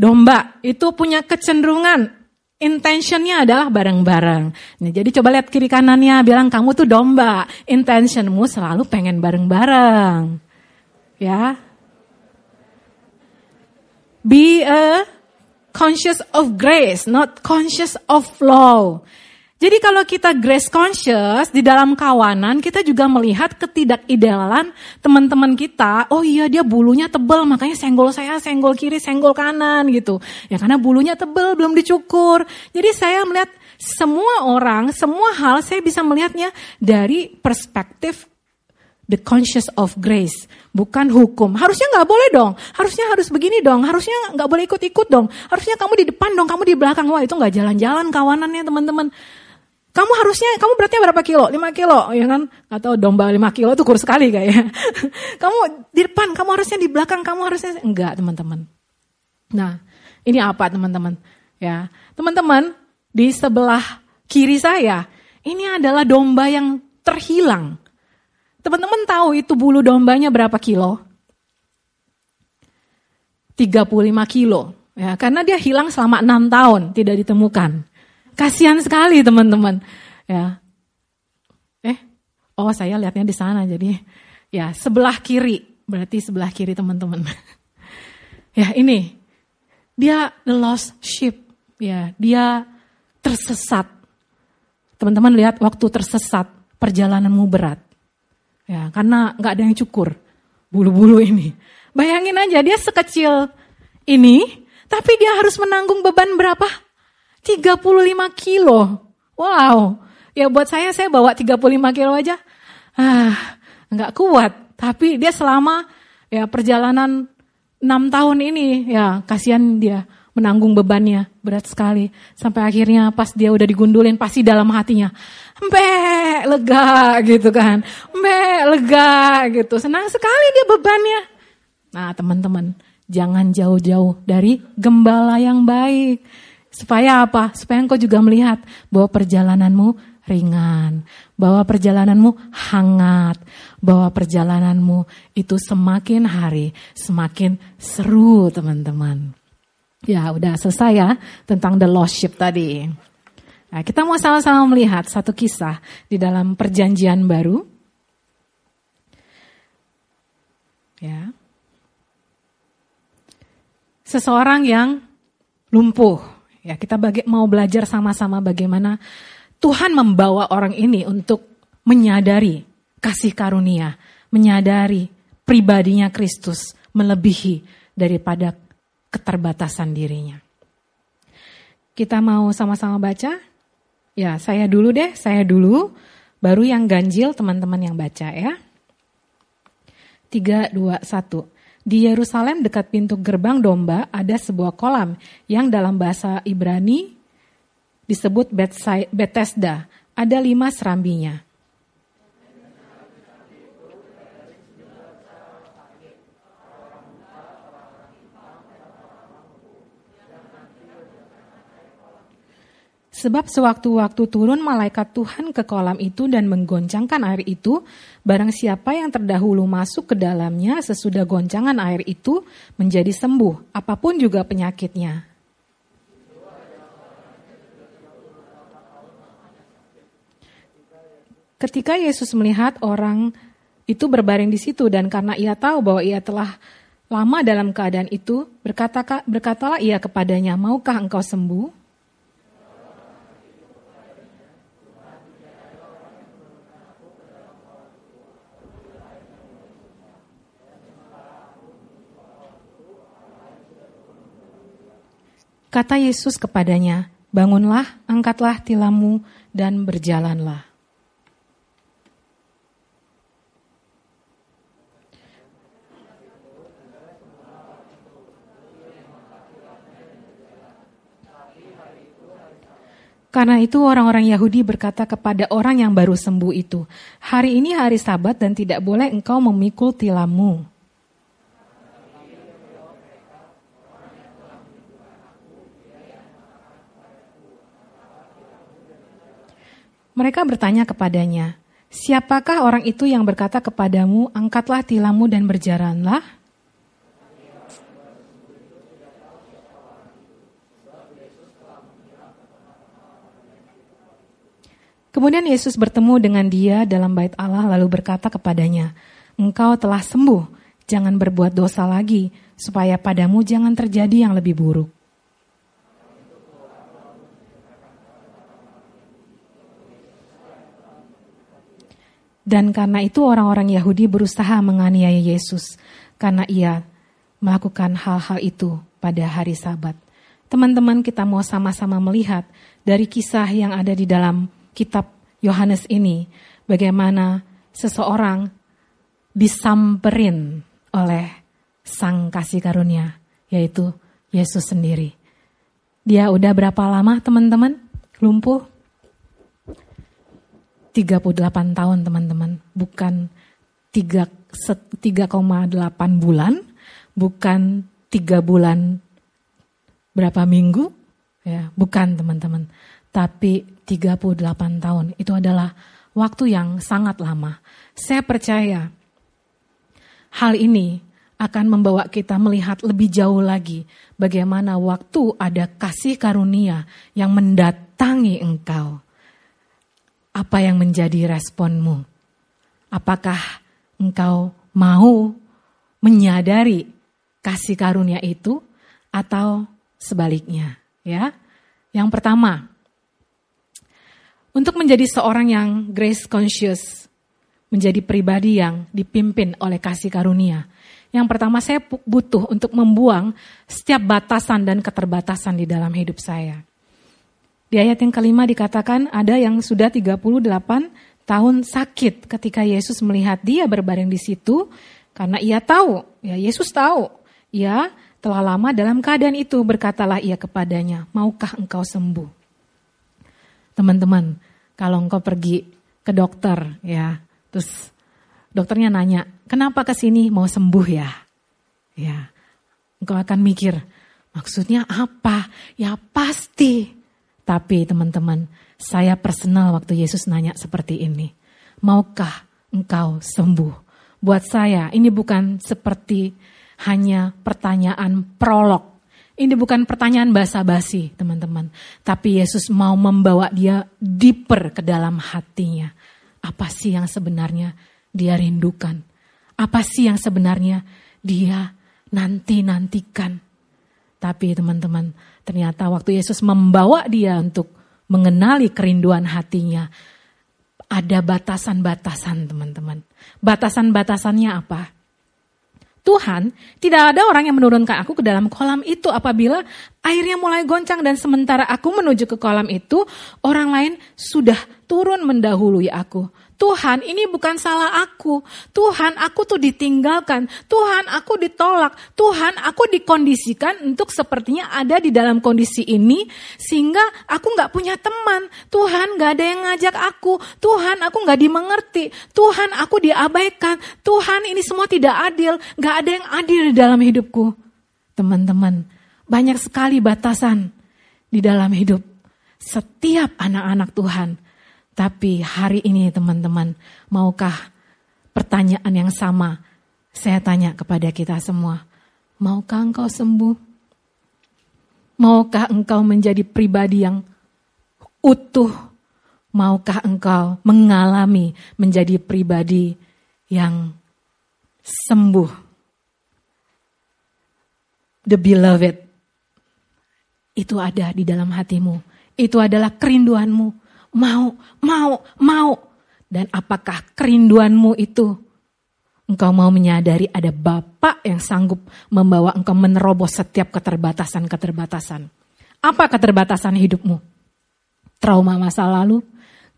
Speaker 1: domba itu punya kecenderungan Intentionnya adalah bareng-bareng. Nah, jadi coba lihat kiri kanannya, bilang kamu tuh domba. Intentionmu selalu pengen bareng-bareng. Ya. Be a conscious of grace, not conscious of law. Jadi kalau kita grace conscious di dalam kawanan, kita juga melihat ketidakidealan teman-teman kita. Oh iya dia bulunya tebal, makanya senggol saya senggol kiri, senggol kanan gitu. Ya karena bulunya tebal, belum dicukur. Jadi saya melihat semua orang, semua hal saya bisa melihatnya dari perspektif the conscious of grace, bukan hukum. Harusnya nggak boleh dong, harusnya harus begini dong, harusnya nggak boleh ikut-ikut dong, harusnya kamu di depan dong, kamu di belakang. Wah itu nggak jalan-jalan kawanannya teman-teman. Kamu harusnya, kamu beratnya berapa kilo? 5 kilo, ya kan? Atau domba 5 kilo itu kurus sekali kayaknya. kamu di depan, kamu harusnya di belakang, kamu harusnya enggak, teman-teman. Nah, ini apa, teman-teman? Ya, teman-teman, di sebelah kiri saya, ini adalah domba yang terhilang. Teman-teman tahu itu bulu dombanya berapa kilo? 35 kilo. Ya, karena dia hilang selama 6 tahun, tidak ditemukan. Kasihan sekali teman-teman. Ya. Eh, oh saya lihatnya di sana jadi ya sebelah kiri, berarti sebelah kiri teman-teman. ya ini Dia the lost sheep, ya, dia tersesat. Teman-teman lihat waktu tersesat, perjalananmu berat. Ya, karena nggak ada yang cukur bulu-bulu ini. Bayangin aja dia sekecil ini, tapi dia harus menanggung beban berapa? 35 kilo. Wow. Ya buat saya, saya bawa 35 kilo aja. Ah, nggak kuat. Tapi dia selama ya perjalanan 6 tahun ini, ya kasihan dia menanggung bebannya berat sekali. Sampai akhirnya pas dia udah digundulin pasti dalam hatinya, mbe lega gitu kan, mbe lega gitu. Senang sekali dia bebannya. Nah teman-teman, jangan jauh-jauh dari gembala yang baik. Supaya apa? Supaya engkau juga melihat bahwa perjalananmu ringan, bahwa perjalananmu hangat, bahwa perjalananmu itu semakin hari semakin seru teman-teman. Ya udah selesai ya tentang the lost sheep tadi. Nah, kita mau sama-sama melihat satu kisah di dalam perjanjian baru. Ya. Seseorang yang lumpuh. Ya, kita bagi, mau belajar sama-sama bagaimana Tuhan membawa orang ini untuk menyadari kasih karunia, menyadari pribadinya Kristus melebihi daripada keterbatasan dirinya. Kita mau sama-sama baca? Ya, saya dulu deh, saya dulu. Baru yang ganjil teman-teman yang baca ya. 3, 2, 1. Di Yerusalem dekat pintu gerbang domba ada sebuah kolam yang dalam bahasa Ibrani disebut Bethesda. Ada lima serambinya. Sebab sewaktu-waktu turun malaikat Tuhan ke kolam itu dan menggoncangkan air itu, barang siapa yang terdahulu masuk ke dalamnya sesudah goncangan air itu menjadi sembuh, apa pun juga penyakitnya. Ketika Yesus melihat orang itu berbaring di situ dan karena ia tahu bahwa ia telah lama dalam keadaan itu, berkata, berkatalah ia kepadanya, maukah engkau sembuh? Kata Yesus kepadanya, bangunlah, angkatlah tilammu, dan berjalanlah. Karena itu orang-orang Yahudi berkata kepada orang yang baru sembuh itu, hari ini hari sabat dan tidak boleh engkau memikul tilammu. Mereka bertanya kepadanya, Siapakah orang itu yang berkata kepadamu, angkatlah tilammu dan berjalanlah? Kemudian Yesus bertemu dengan dia dalam bait Allah lalu berkata kepadanya, Engkau telah sembuh, jangan berbuat dosa lagi, supaya padamu jangan terjadi yang lebih buruk. Dan karena itu orang-orang Yahudi berusaha menganiaya Yesus karena ia melakukan hal-hal itu pada hari Sabat. Teman-teman, kita mau sama-sama melihat dari kisah yang ada di dalam kitab Yohanes ini, bagaimana seseorang disamperin oleh Sang Kasih Karunia, yaitu Yesus sendiri. Dia udah berapa lama teman-teman lumpuh? 38 tahun teman-teman, bukan 3,8 bulan, bukan 3 bulan berapa minggu, ya, bukan teman-teman. Tapi 38 tahun. Itu adalah waktu yang sangat lama. Saya percaya hal ini akan membawa kita melihat lebih jauh lagi bagaimana waktu ada kasih karunia yang mendatangi engkau apa yang menjadi responmu? Apakah engkau mau menyadari kasih karunia itu atau sebaliknya, ya. Yang pertama, untuk menjadi seorang yang grace conscious, menjadi pribadi yang dipimpin oleh kasih karunia. Yang pertama saya butuh untuk membuang setiap batasan dan keterbatasan di dalam hidup saya. Di ayat yang kelima dikatakan ada yang sudah 38 tahun sakit ketika Yesus melihat dia berbaring di situ karena ia tahu, ya Yesus tahu, ia telah lama dalam keadaan itu berkatalah ia kepadanya, maukah engkau sembuh? Teman-teman, kalau engkau pergi ke dokter ya, terus dokternya nanya, kenapa ke sini mau sembuh ya? Ya, engkau akan mikir, maksudnya apa? Ya pasti. Tapi teman-teman, saya personal waktu Yesus nanya seperti ini. Maukah engkau sembuh? Buat saya ini bukan seperti hanya pertanyaan prolog ini bukan pertanyaan basa-basi, teman-teman. Tapi Yesus mau membawa dia deeper ke dalam hatinya. Apa sih yang sebenarnya dia rindukan? Apa sih yang sebenarnya dia nanti-nantikan? Tapi teman-teman, ternyata waktu Yesus membawa dia untuk mengenali kerinduan hatinya, ada batasan-batasan teman-teman. Batasan-batasannya apa? Tuhan, tidak ada orang yang menurunkan aku ke dalam kolam itu apabila airnya mulai goncang dan sementara aku menuju ke kolam itu, orang lain sudah turun mendahului aku. Tuhan ini bukan salah aku. Tuhan aku tuh ditinggalkan. Tuhan aku ditolak. Tuhan aku dikondisikan untuk sepertinya ada di dalam kondisi ini. Sehingga aku gak punya teman. Tuhan gak ada yang ngajak aku. Tuhan aku gak dimengerti. Tuhan aku diabaikan. Tuhan ini semua tidak adil. Gak ada yang adil di dalam hidupku. Teman-teman banyak sekali batasan di dalam hidup setiap anak-anak Tuhan tapi hari ini teman-teman, maukah pertanyaan yang sama saya tanya kepada kita semua? Maukah engkau sembuh? Maukah engkau menjadi pribadi yang utuh? Maukah engkau mengalami menjadi pribadi yang sembuh? The beloved itu ada di dalam hatimu. Itu adalah kerinduanmu mau, mau, mau. Dan apakah kerinduanmu itu engkau mau menyadari ada Bapak yang sanggup membawa engkau menerobos setiap keterbatasan-keterbatasan. Apa keterbatasan hidupmu? Trauma masa lalu,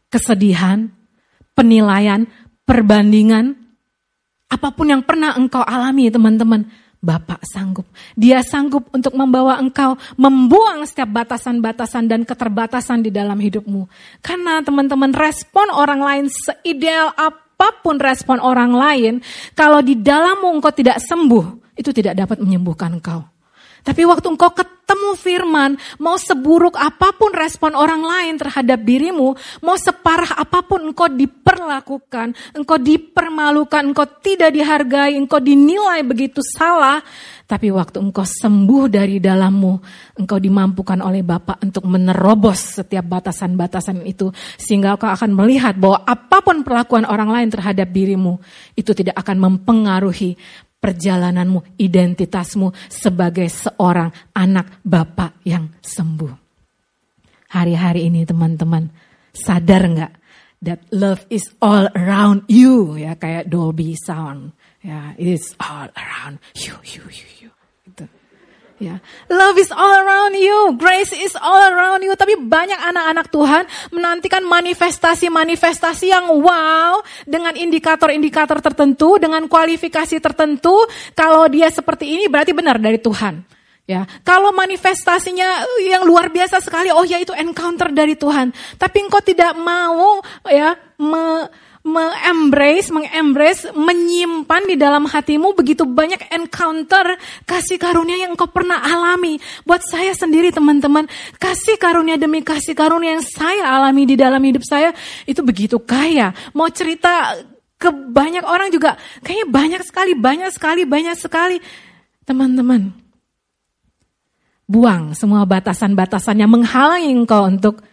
Speaker 1: kesedihan, penilaian, perbandingan, apa pun yang pernah engkau alami teman-teman, Bapak sanggup. Dia sanggup untuk membawa engkau membuang setiap batasan-batasan dan keterbatasan di dalam hidupmu. Karena teman-teman respon orang lain seideal apa pun respon orang lain, kalau di dalammu engkau tidak sembuh, itu tidak dapat menyembuhkan engkau. Tapi waktu engkau ketemu firman, mau seburuk apa pun respon orang lain terhadap dirimu, mau separah apa pun engkau diperlakukan, engkau dipermalukan, engkau tidak dihargai, engkau dinilai begitu salah, tapi waktu engkau sembuh dari dalammu, engkau dimampukan oleh Bapa untuk menerobos setiap batasan-batasan itu. Sehingga engkau akan melihat bahwa apa pun perlakuan orang lain terhadap dirimu, itu tidak akan mempengaruhi perjalananmu, identitasmu sebagai seorang anak Bapak yang sembuh. Hari-hari ini teman-teman, sadar nggak that love is all around you? Ya kayak Dolby Sound. Ya it is all around you you you Ya, love is all around you, grace is all around you. Tapi banyak anak-anak Tuhan menantikan manifestasi-manifestasi yang wow dengan indikator-indikator tertentu, dengan kualifikasi tertentu. Kalau dia seperti ini berarti benar dari Tuhan. Ya, kalau manifestasinya yang luar biasa sekali, oh ya itu encounter dari Tuhan. Tapi engkau tidak mau ya me, mengembrace, mengembrace, menyimpan di dalam hatimu begitu banyak encounter kasih karunia yang engkau pernah alami. Buat saya sendiri teman-teman, kasih karunia demi kasih karunia yang saya alami di dalam hidup saya itu begitu kaya. Mau cerita ke banyak orang juga kayaknya banyak sekali, banyak sekali, banyak sekali. Teman-teman, buang semua batasan-batasan yang menghalangi engkau untuk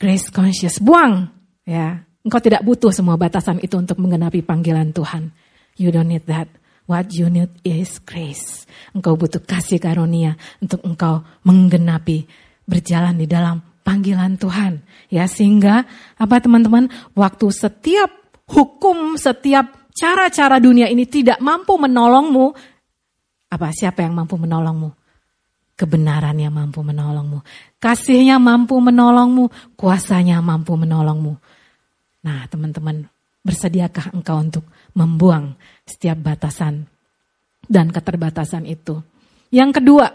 Speaker 1: grace conscious. Buang, ya. Engkau tidak butuh semua batasan itu untuk menggenapi panggilan Tuhan. You don't need that. What you need is grace. Engkau butuh kasih karunia untuk engkau menggenapi berjalan di dalam panggilan Tuhan. Ya sehingga apa teman-teman waktu setiap hukum setiap cara-cara dunia ini tidak mampu menolongmu apa siapa yang mampu menolongmu? Kebenaran yang mampu menolongmu. Kasihnya mampu menolongmu, kuasanya mampu menolongmu. Nah, teman-teman, bersediakah engkau untuk membuang setiap batasan dan keterbatasan itu. Yang kedua,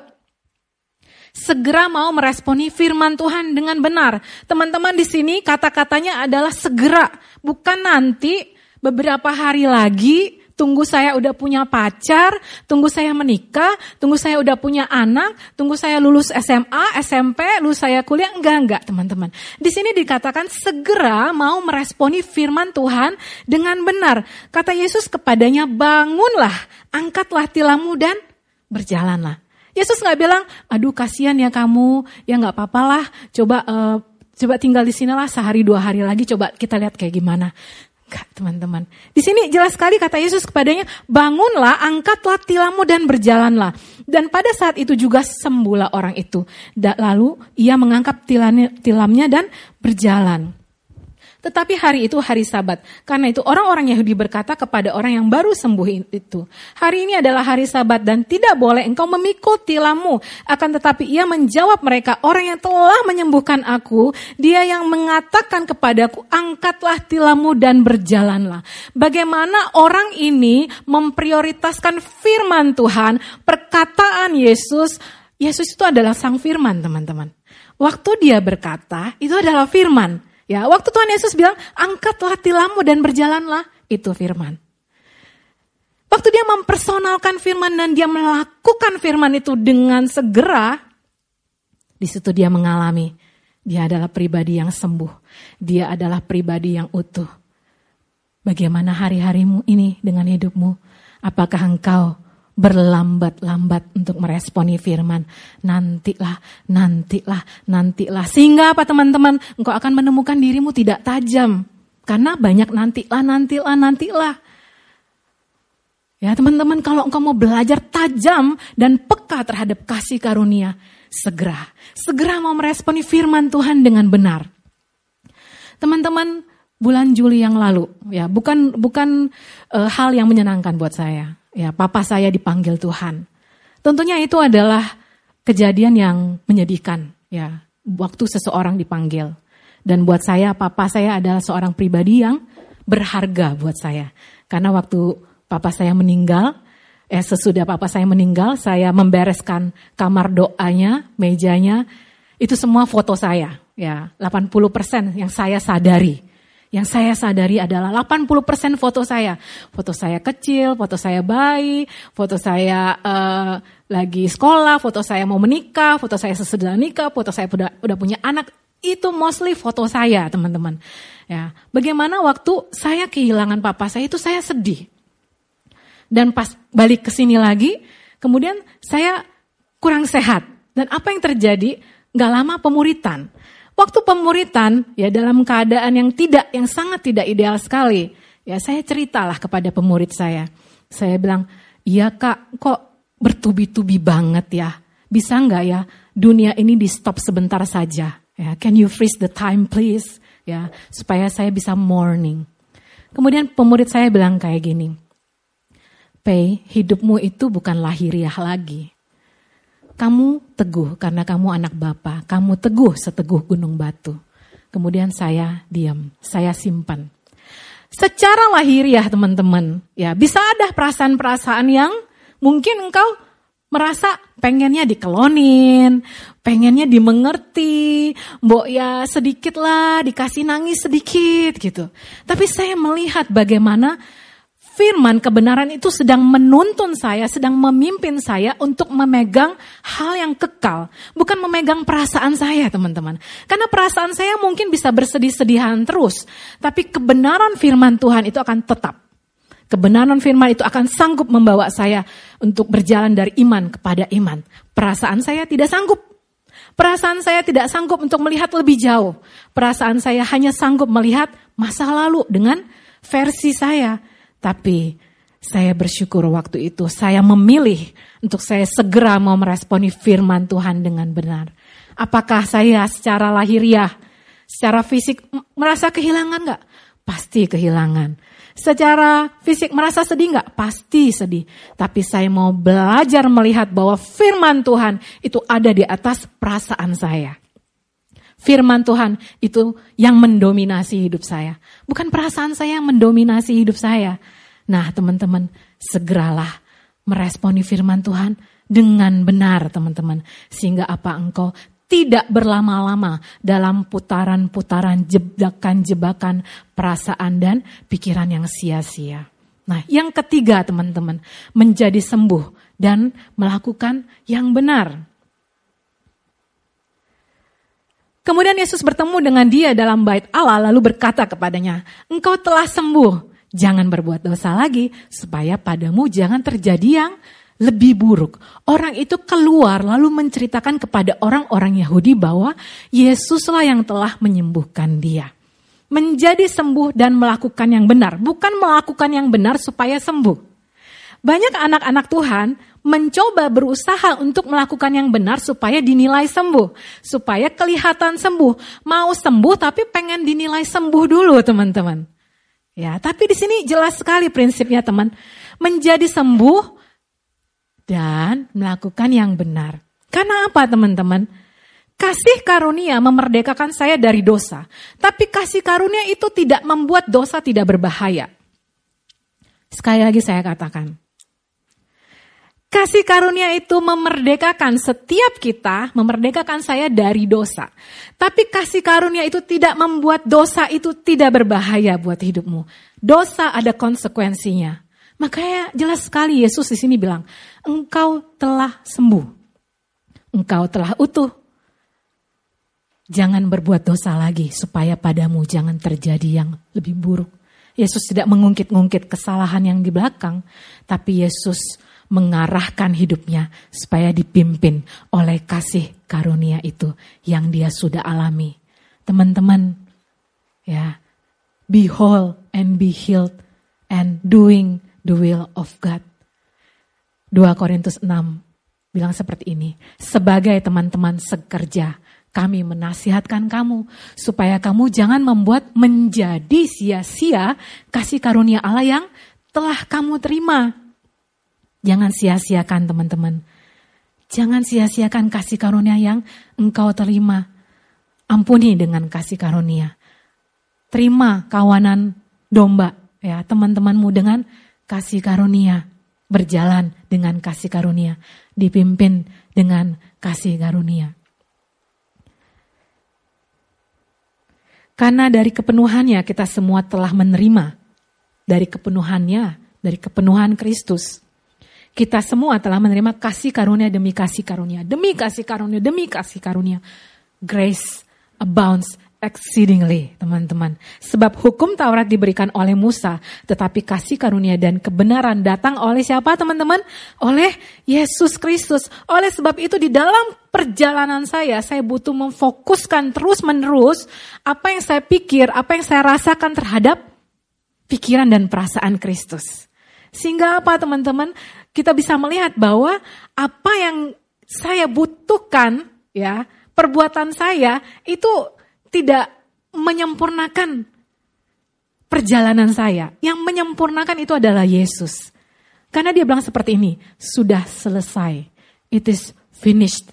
Speaker 1: segera mau meresponi firman Tuhan dengan benar. Teman-teman di sini kata-katanya adalah segera, bukan nanti beberapa hari lagi tunggu saya udah punya pacar, tunggu saya menikah, tunggu saya udah punya anak, tunggu saya lulus SMA, SMP, lulus saya kuliah. Enggak, enggak teman-teman. Di sini dikatakan segera mau meresponi firman Tuhan dengan benar. Kata Yesus kepadanya, bangunlah, angkatlah tilammu dan berjalanlah. Yesus nggak bilang, aduh kasihan ya kamu, ya nggak apa-apalah, coba uh, coba tinggal di sinilah sehari dua hari lagi, coba kita lihat kayak gimana. Enggak, teman-teman. Di sini jelas sekali kata Yesus kepadanya, bangunlah, angkatlah tilammu dan berjalanlah. Dan pada saat itu juga sembuhlah orang itu. Lalu ia mengangkat tilamnya dan berjalan. Tetapi hari itu hari sabat. Karena itu orang-orang Yahudi berkata kepada orang yang baru sembuh itu. Hari ini adalah hari sabat dan tidak boleh engkau memikul tilammu. Akan tetapi ia menjawab mereka, orang yang telah menyembuhkan aku, dia yang mengatakan kepadaku, angkatlah tilammu dan berjalanlah. Bagaimana orang ini memprioritaskan firman Tuhan, perkataan Yesus, Yesus itu adalah sang firman teman-teman. Waktu dia berkata, itu adalah firman. Ya, waktu Tuhan Yesus bilang, angkatlah tilammu dan berjalanlah, itu firman. Waktu dia mempersonalkan firman dan dia melakukan firman itu dengan segera, di situ dia mengalami dia adalah pribadi yang sembuh. Dia adalah pribadi yang utuh. Bagaimana hari-harimu ini dengan hidupmu? Apakah engkau berlambat-lambat untuk meresponi firman. Nantilah, nantilah, nantilah. Sehingga apa teman-teman? Engkau akan menemukan dirimu tidak tajam. Karena banyak nantilah, nantilah, nantilah. Ya teman-teman kalau engkau mau belajar tajam dan peka terhadap kasih karunia, segera, segera mau meresponi firman Tuhan dengan benar. Teman-teman, bulan Juli yang lalu, ya bukan bukan uh, hal yang menyenangkan buat saya ya papa saya dipanggil Tuhan. Tentunya itu adalah kejadian yang menyedihkan ya waktu seseorang dipanggil. Dan buat saya papa saya adalah seorang pribadi yang berharga buat saya. Karena waktu papa saya meninggal, eh sesudah papa saya meninggal, saya membereskan kamar doanya, mejanya, itu semua foto saya, ya 80% yang saya sadari. Yang saya sadari adalah 80% foto saya. Foto saya kecil, foto saya bayi, foto saya uh, lagi sekolah, foto saya mau menikah, foto saya sesudah nikah, foto saya udah, udah punya anak. Itu mostly foto saya teman-teman. Ya, Bagaimana waktu saya kehilangan papa saya itu saya sedih. Dan pas balik ke sini lagi, kemudian saya kurang sehat. Dan apa yang terjadi? Gak lama pemuritan. Waktu pemuritan, ya dalam keadaan yang tidak, yang sangat tidak ideal sekali, ya saya ceritalah kepada pemurid saya. Saya bilang, iya kak, kok bertubi-tubi banget ya? Bisa nggak ya dunia ini di stop sebentar saja? Ya, can you freeze the time please? Ya, supaya saya bisa mourning. Kemudian pemurid saya bilang kayak gini, Pei, hidupmu itu bukan lahiriah lagi. Kamu teguh karena kamu anak Bapa. Kamu teguh seteguh gunung batu. Kemudian saya diam, saya simpan. Secara lahiriah teman-teman, ya bisa ada perasaan-perasaan yang mungkin engkau merasa pengennya dikelonin, pengennya dimengerti, mbok ya sedikit lah, dikasih nangis sedikit gitu. Tapi saya melihat bagaimana firman kebenaran itu sedang menuntun saya, sedang memimpin saya untuk memegang hal yang kekal. Bukan memegang perasaan saya teman-teman. Karena perasaan saya mungkin bisa bersedih-sedihan terus. Tapi kebenaran firman Tuhan itu akan tetap. Kebenaran firman itu akan sanggup membawa saya untuk berjalan dari iman kepada iman. Perasaan saya tidak sanggup. Perasaan saya tidak sanggup untuk melihat lebih jauh. Perasaan saya hanya sanggup melihat masa lalu dengan versi saya. Tapi Saya bersyukur waktu itu saya memilih untuk saya segera mau meresponi firman Tuhan dengan benar. Apakah saya secara lahiriah, secara fisik merasa kehilangan nggak? Pasti kehilangan. Secara fisik merasa sedih nggak? Pasti sedih. Tapi saya mau belajar melihat bahwa firman Tuhan itu ada di atas perasaan saya. Firman Tuhan itu yang mendominasi hidup saya. Bukan perasaan saya yang mendominasi hidup saya. Nah teman-teman, segeralah meresponi firman Tuhan dengan benar teman-teman. Sehingga apa engkau tidak berlama-lama dalam putaran-putaran jebakan-jebakan perasaan dan pikiran yang sia-sia. Nah, yang ketiga teman-teman, menjadi sembuh dan melakukan yang benar. Kemudian Yesus bertemu dengan dia dalam bait Allah lalu berkata kepadanya, "Engkau telah sembuh, jangan berbuat dosa lagi supaya padamu jangan terjadi yang lebih buruk. Orang itu keluar lalu menceritakan kepada orang-orang Yahudi bahwa Yesuslah yang telah menyembuhkan dia. Menjadi sembuh dan melakukan yang benar, bukan melakukan yang benar supaya sembuh. Banyak anak-anak Tuhan mencoba berusaha untuk melakukan yang benar supaya dinilai sembuh, supaya kelihatan sembuh. Mau sembuh tapi pengen dinilai sembuh dulu, teman-teman. Ya, tapi di sini jelas sekali prinsipnya, teman. Menjadi sembuh dan melakukan yang benar. Karena apa teman-teman? Kasih karunia memerdekakan saya dari dosa. Tapi kasih karunia itu tidak membuat dosa tidak berbahaya. Sekali lagi saya katakan. Kasih karunia itu memerdekakan setiap kita, memerdekakan saya dari dosa. Tapi kasih karunia itu tidak membuat dosa itu tidak berbahaya buat hidupmu. Dosa ada konsekuensinya. Makanya jelas sekali Yesus di sini bilang, engkau telah sembuh. Engkau telah utuh. Jangan berbuat dosa lagi supaya padamu jangan terjadi yang lebih buruk. Yesus tidak mengungkit-ungkit kesalahan yang di belakang, tapi Yesus mengarahkan hidupnya supaya dipimpin oleh kasih karunia itu yang dia sudah alami. Teman-teman, ya, be whole and be healed and doing the will of God. 2 Korintus 6 bilang seperti ini. Sebagai teman-teman sekerja, kami menasihatkan kamu supaya kamu jangan membuat menjadi sia-sia kasih karunia Allah yang telah kamu terima. Jangan sia-siakan teman-teman. Jangan sia-siakan kasih karunia yang engkau terima. Ampuni dengan kasih karunia. Terima kawanan domba ya teman-temanmu dengan kasih karunia, berjalan dengan kasih karunia, dipimpin dengan kasih karunia. Karena dari kepenuhannya kita semua telah menerima dari kepenuhannya, dari kepenuhan Kristus. Kita semua telah menerima kasih karunia demi kasih karunia, demi kasih karunia, demi kasih karunia. Grace abounds exceedingly, teman-teman. Sebab hukum Taurat diberikan oleh Musa, tetapi kasih karunia dan kebenaran datang oleh siapa, teman-teman? Oleh Yesus Kristus. Oleh sebab itu di dalam perjalanan saya, saya butuh memfokuskan terus-menerus apa yang saya pikir, apa yang saya rasakan terhadap pikiran dan perasaan Kristus. Sehingga apa, teman-teman? Kita bisa melihat bahwa apa yang saya butuhkan, ya, perbuatan saya itu tidak menyempurnakan perjalanan saya. Yang menyempurnakan itu adalah Yesus. Karena dia bilang seperti ini, sudah selesai. It is finished.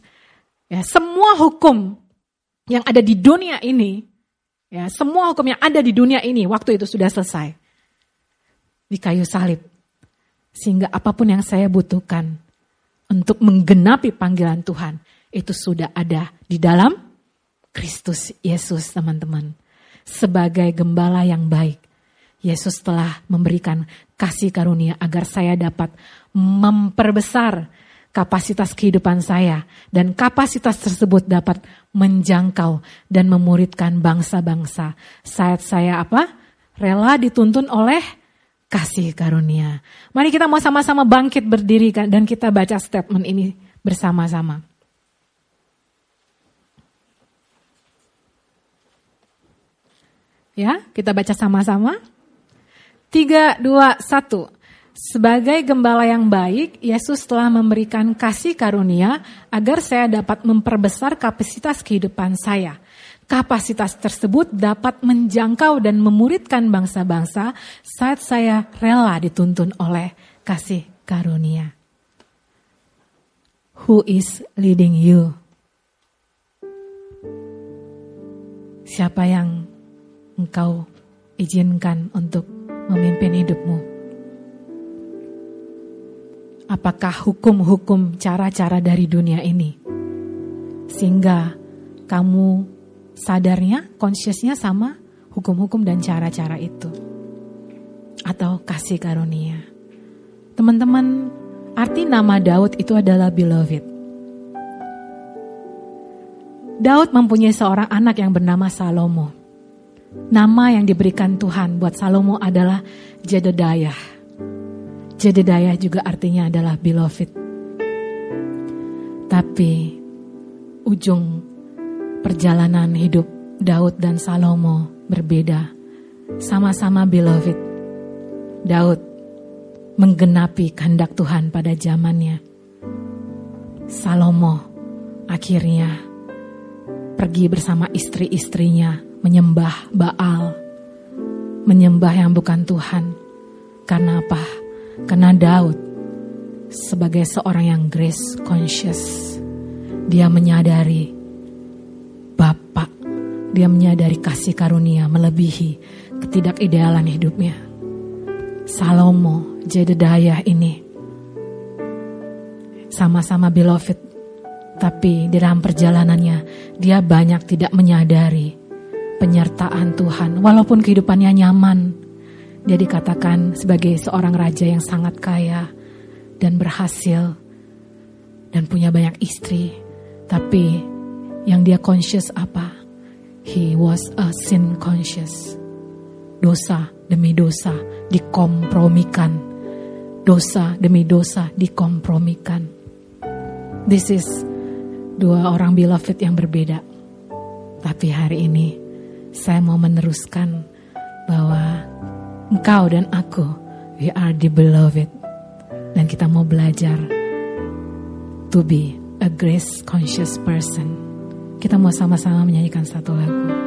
Speaker 1: Ya, semua hukum yang ada di dunia ini, ya, semua hukum yang ada di dunia ini waktu itu sudah selesai. Di kayu salib. Sehingga apa pun yang saya butuhkan untuk menggenapi panggilan Tuhan, itu sudah ada di dalam Kristus Yesus teman-teman. Sebagai gembala yang baik, Yesus telah memberikan kasih karunia agar saya dapat memperbesar kapasitas kehidupan saya dan kapasitas tersebut dapat menjangkau dan memuridkan bangsa-bangsa. Saat saya apa? Rela dituntun oleh kasih karunia. Mari kita mau sama-sama bangkit berdiri dan kita baca statement ini bersama-sama. Ya, kita baca sama-sama. Tiga, dua, satu. Sebagai gembala yang baik, Yesus telah memberikan kasih karunia agar saya dapat memperbesar kapasitas kehidupan saya. Kapasitas tersebut dapat menjangkau dan memuridkan bangsa-bangsa saat saya rela dituntun oleh kasih karunia. Who is leading you? Siapa yang engkau izinkan untuk memimpin hidupmu? apakah hukum-hukum cara-cara dari dunia ini. Sehingga kamu sadarnya, consciousnya sama hukum-hukum dan cara-cara itu. Atau kasih karunia. Teman-teman, arti nama Daud itu adalah beloved. Daud mempunyai seorang anak yang bernama Salomo. Nama yang diberikan Tuhan buat Salomo adalah Jedediah Jedediah juga artinya adalah beloved. Tapi ujung perjalanan hidup Daud dan Salomo berbeda. Sama-sama beloved. Daud menggenapi kehendak Tuhan pada zamannya. Salomo akhirnya pergi bersama istri-istrinya menyembah Baal, menyembah yang bukan Tuhan. Karena apa? Karena Daud sebagai seorang yang grace conscious, dia menyadari dia menyadari kasih karunia melebihi ketidakidealan hidupnya. Salomo, Jedediah ini sama-sama beloved, tapi di dalam perjalanannya dia banyak tidak menyadari penyertaan Tuhan, walaupun kehidupannya nyaman, dia dikatakan sebagai seorang raja yang sangat kaya dan berhasil dan punya banyak istri. Tapi yang dia conscious apa? He was a sin conscious. Dosa demi dosa dikompromikan. Dosa demi dosa dikompromikan. This is dua orang beloved yang berbeda. Tapi hari ini saya mau meneruskan bahwa engkau dan aku, we are the beloved. Dan kita mau belajar to be a grace conscious person. Kita mau sama-sama menyanyikan satu lagu.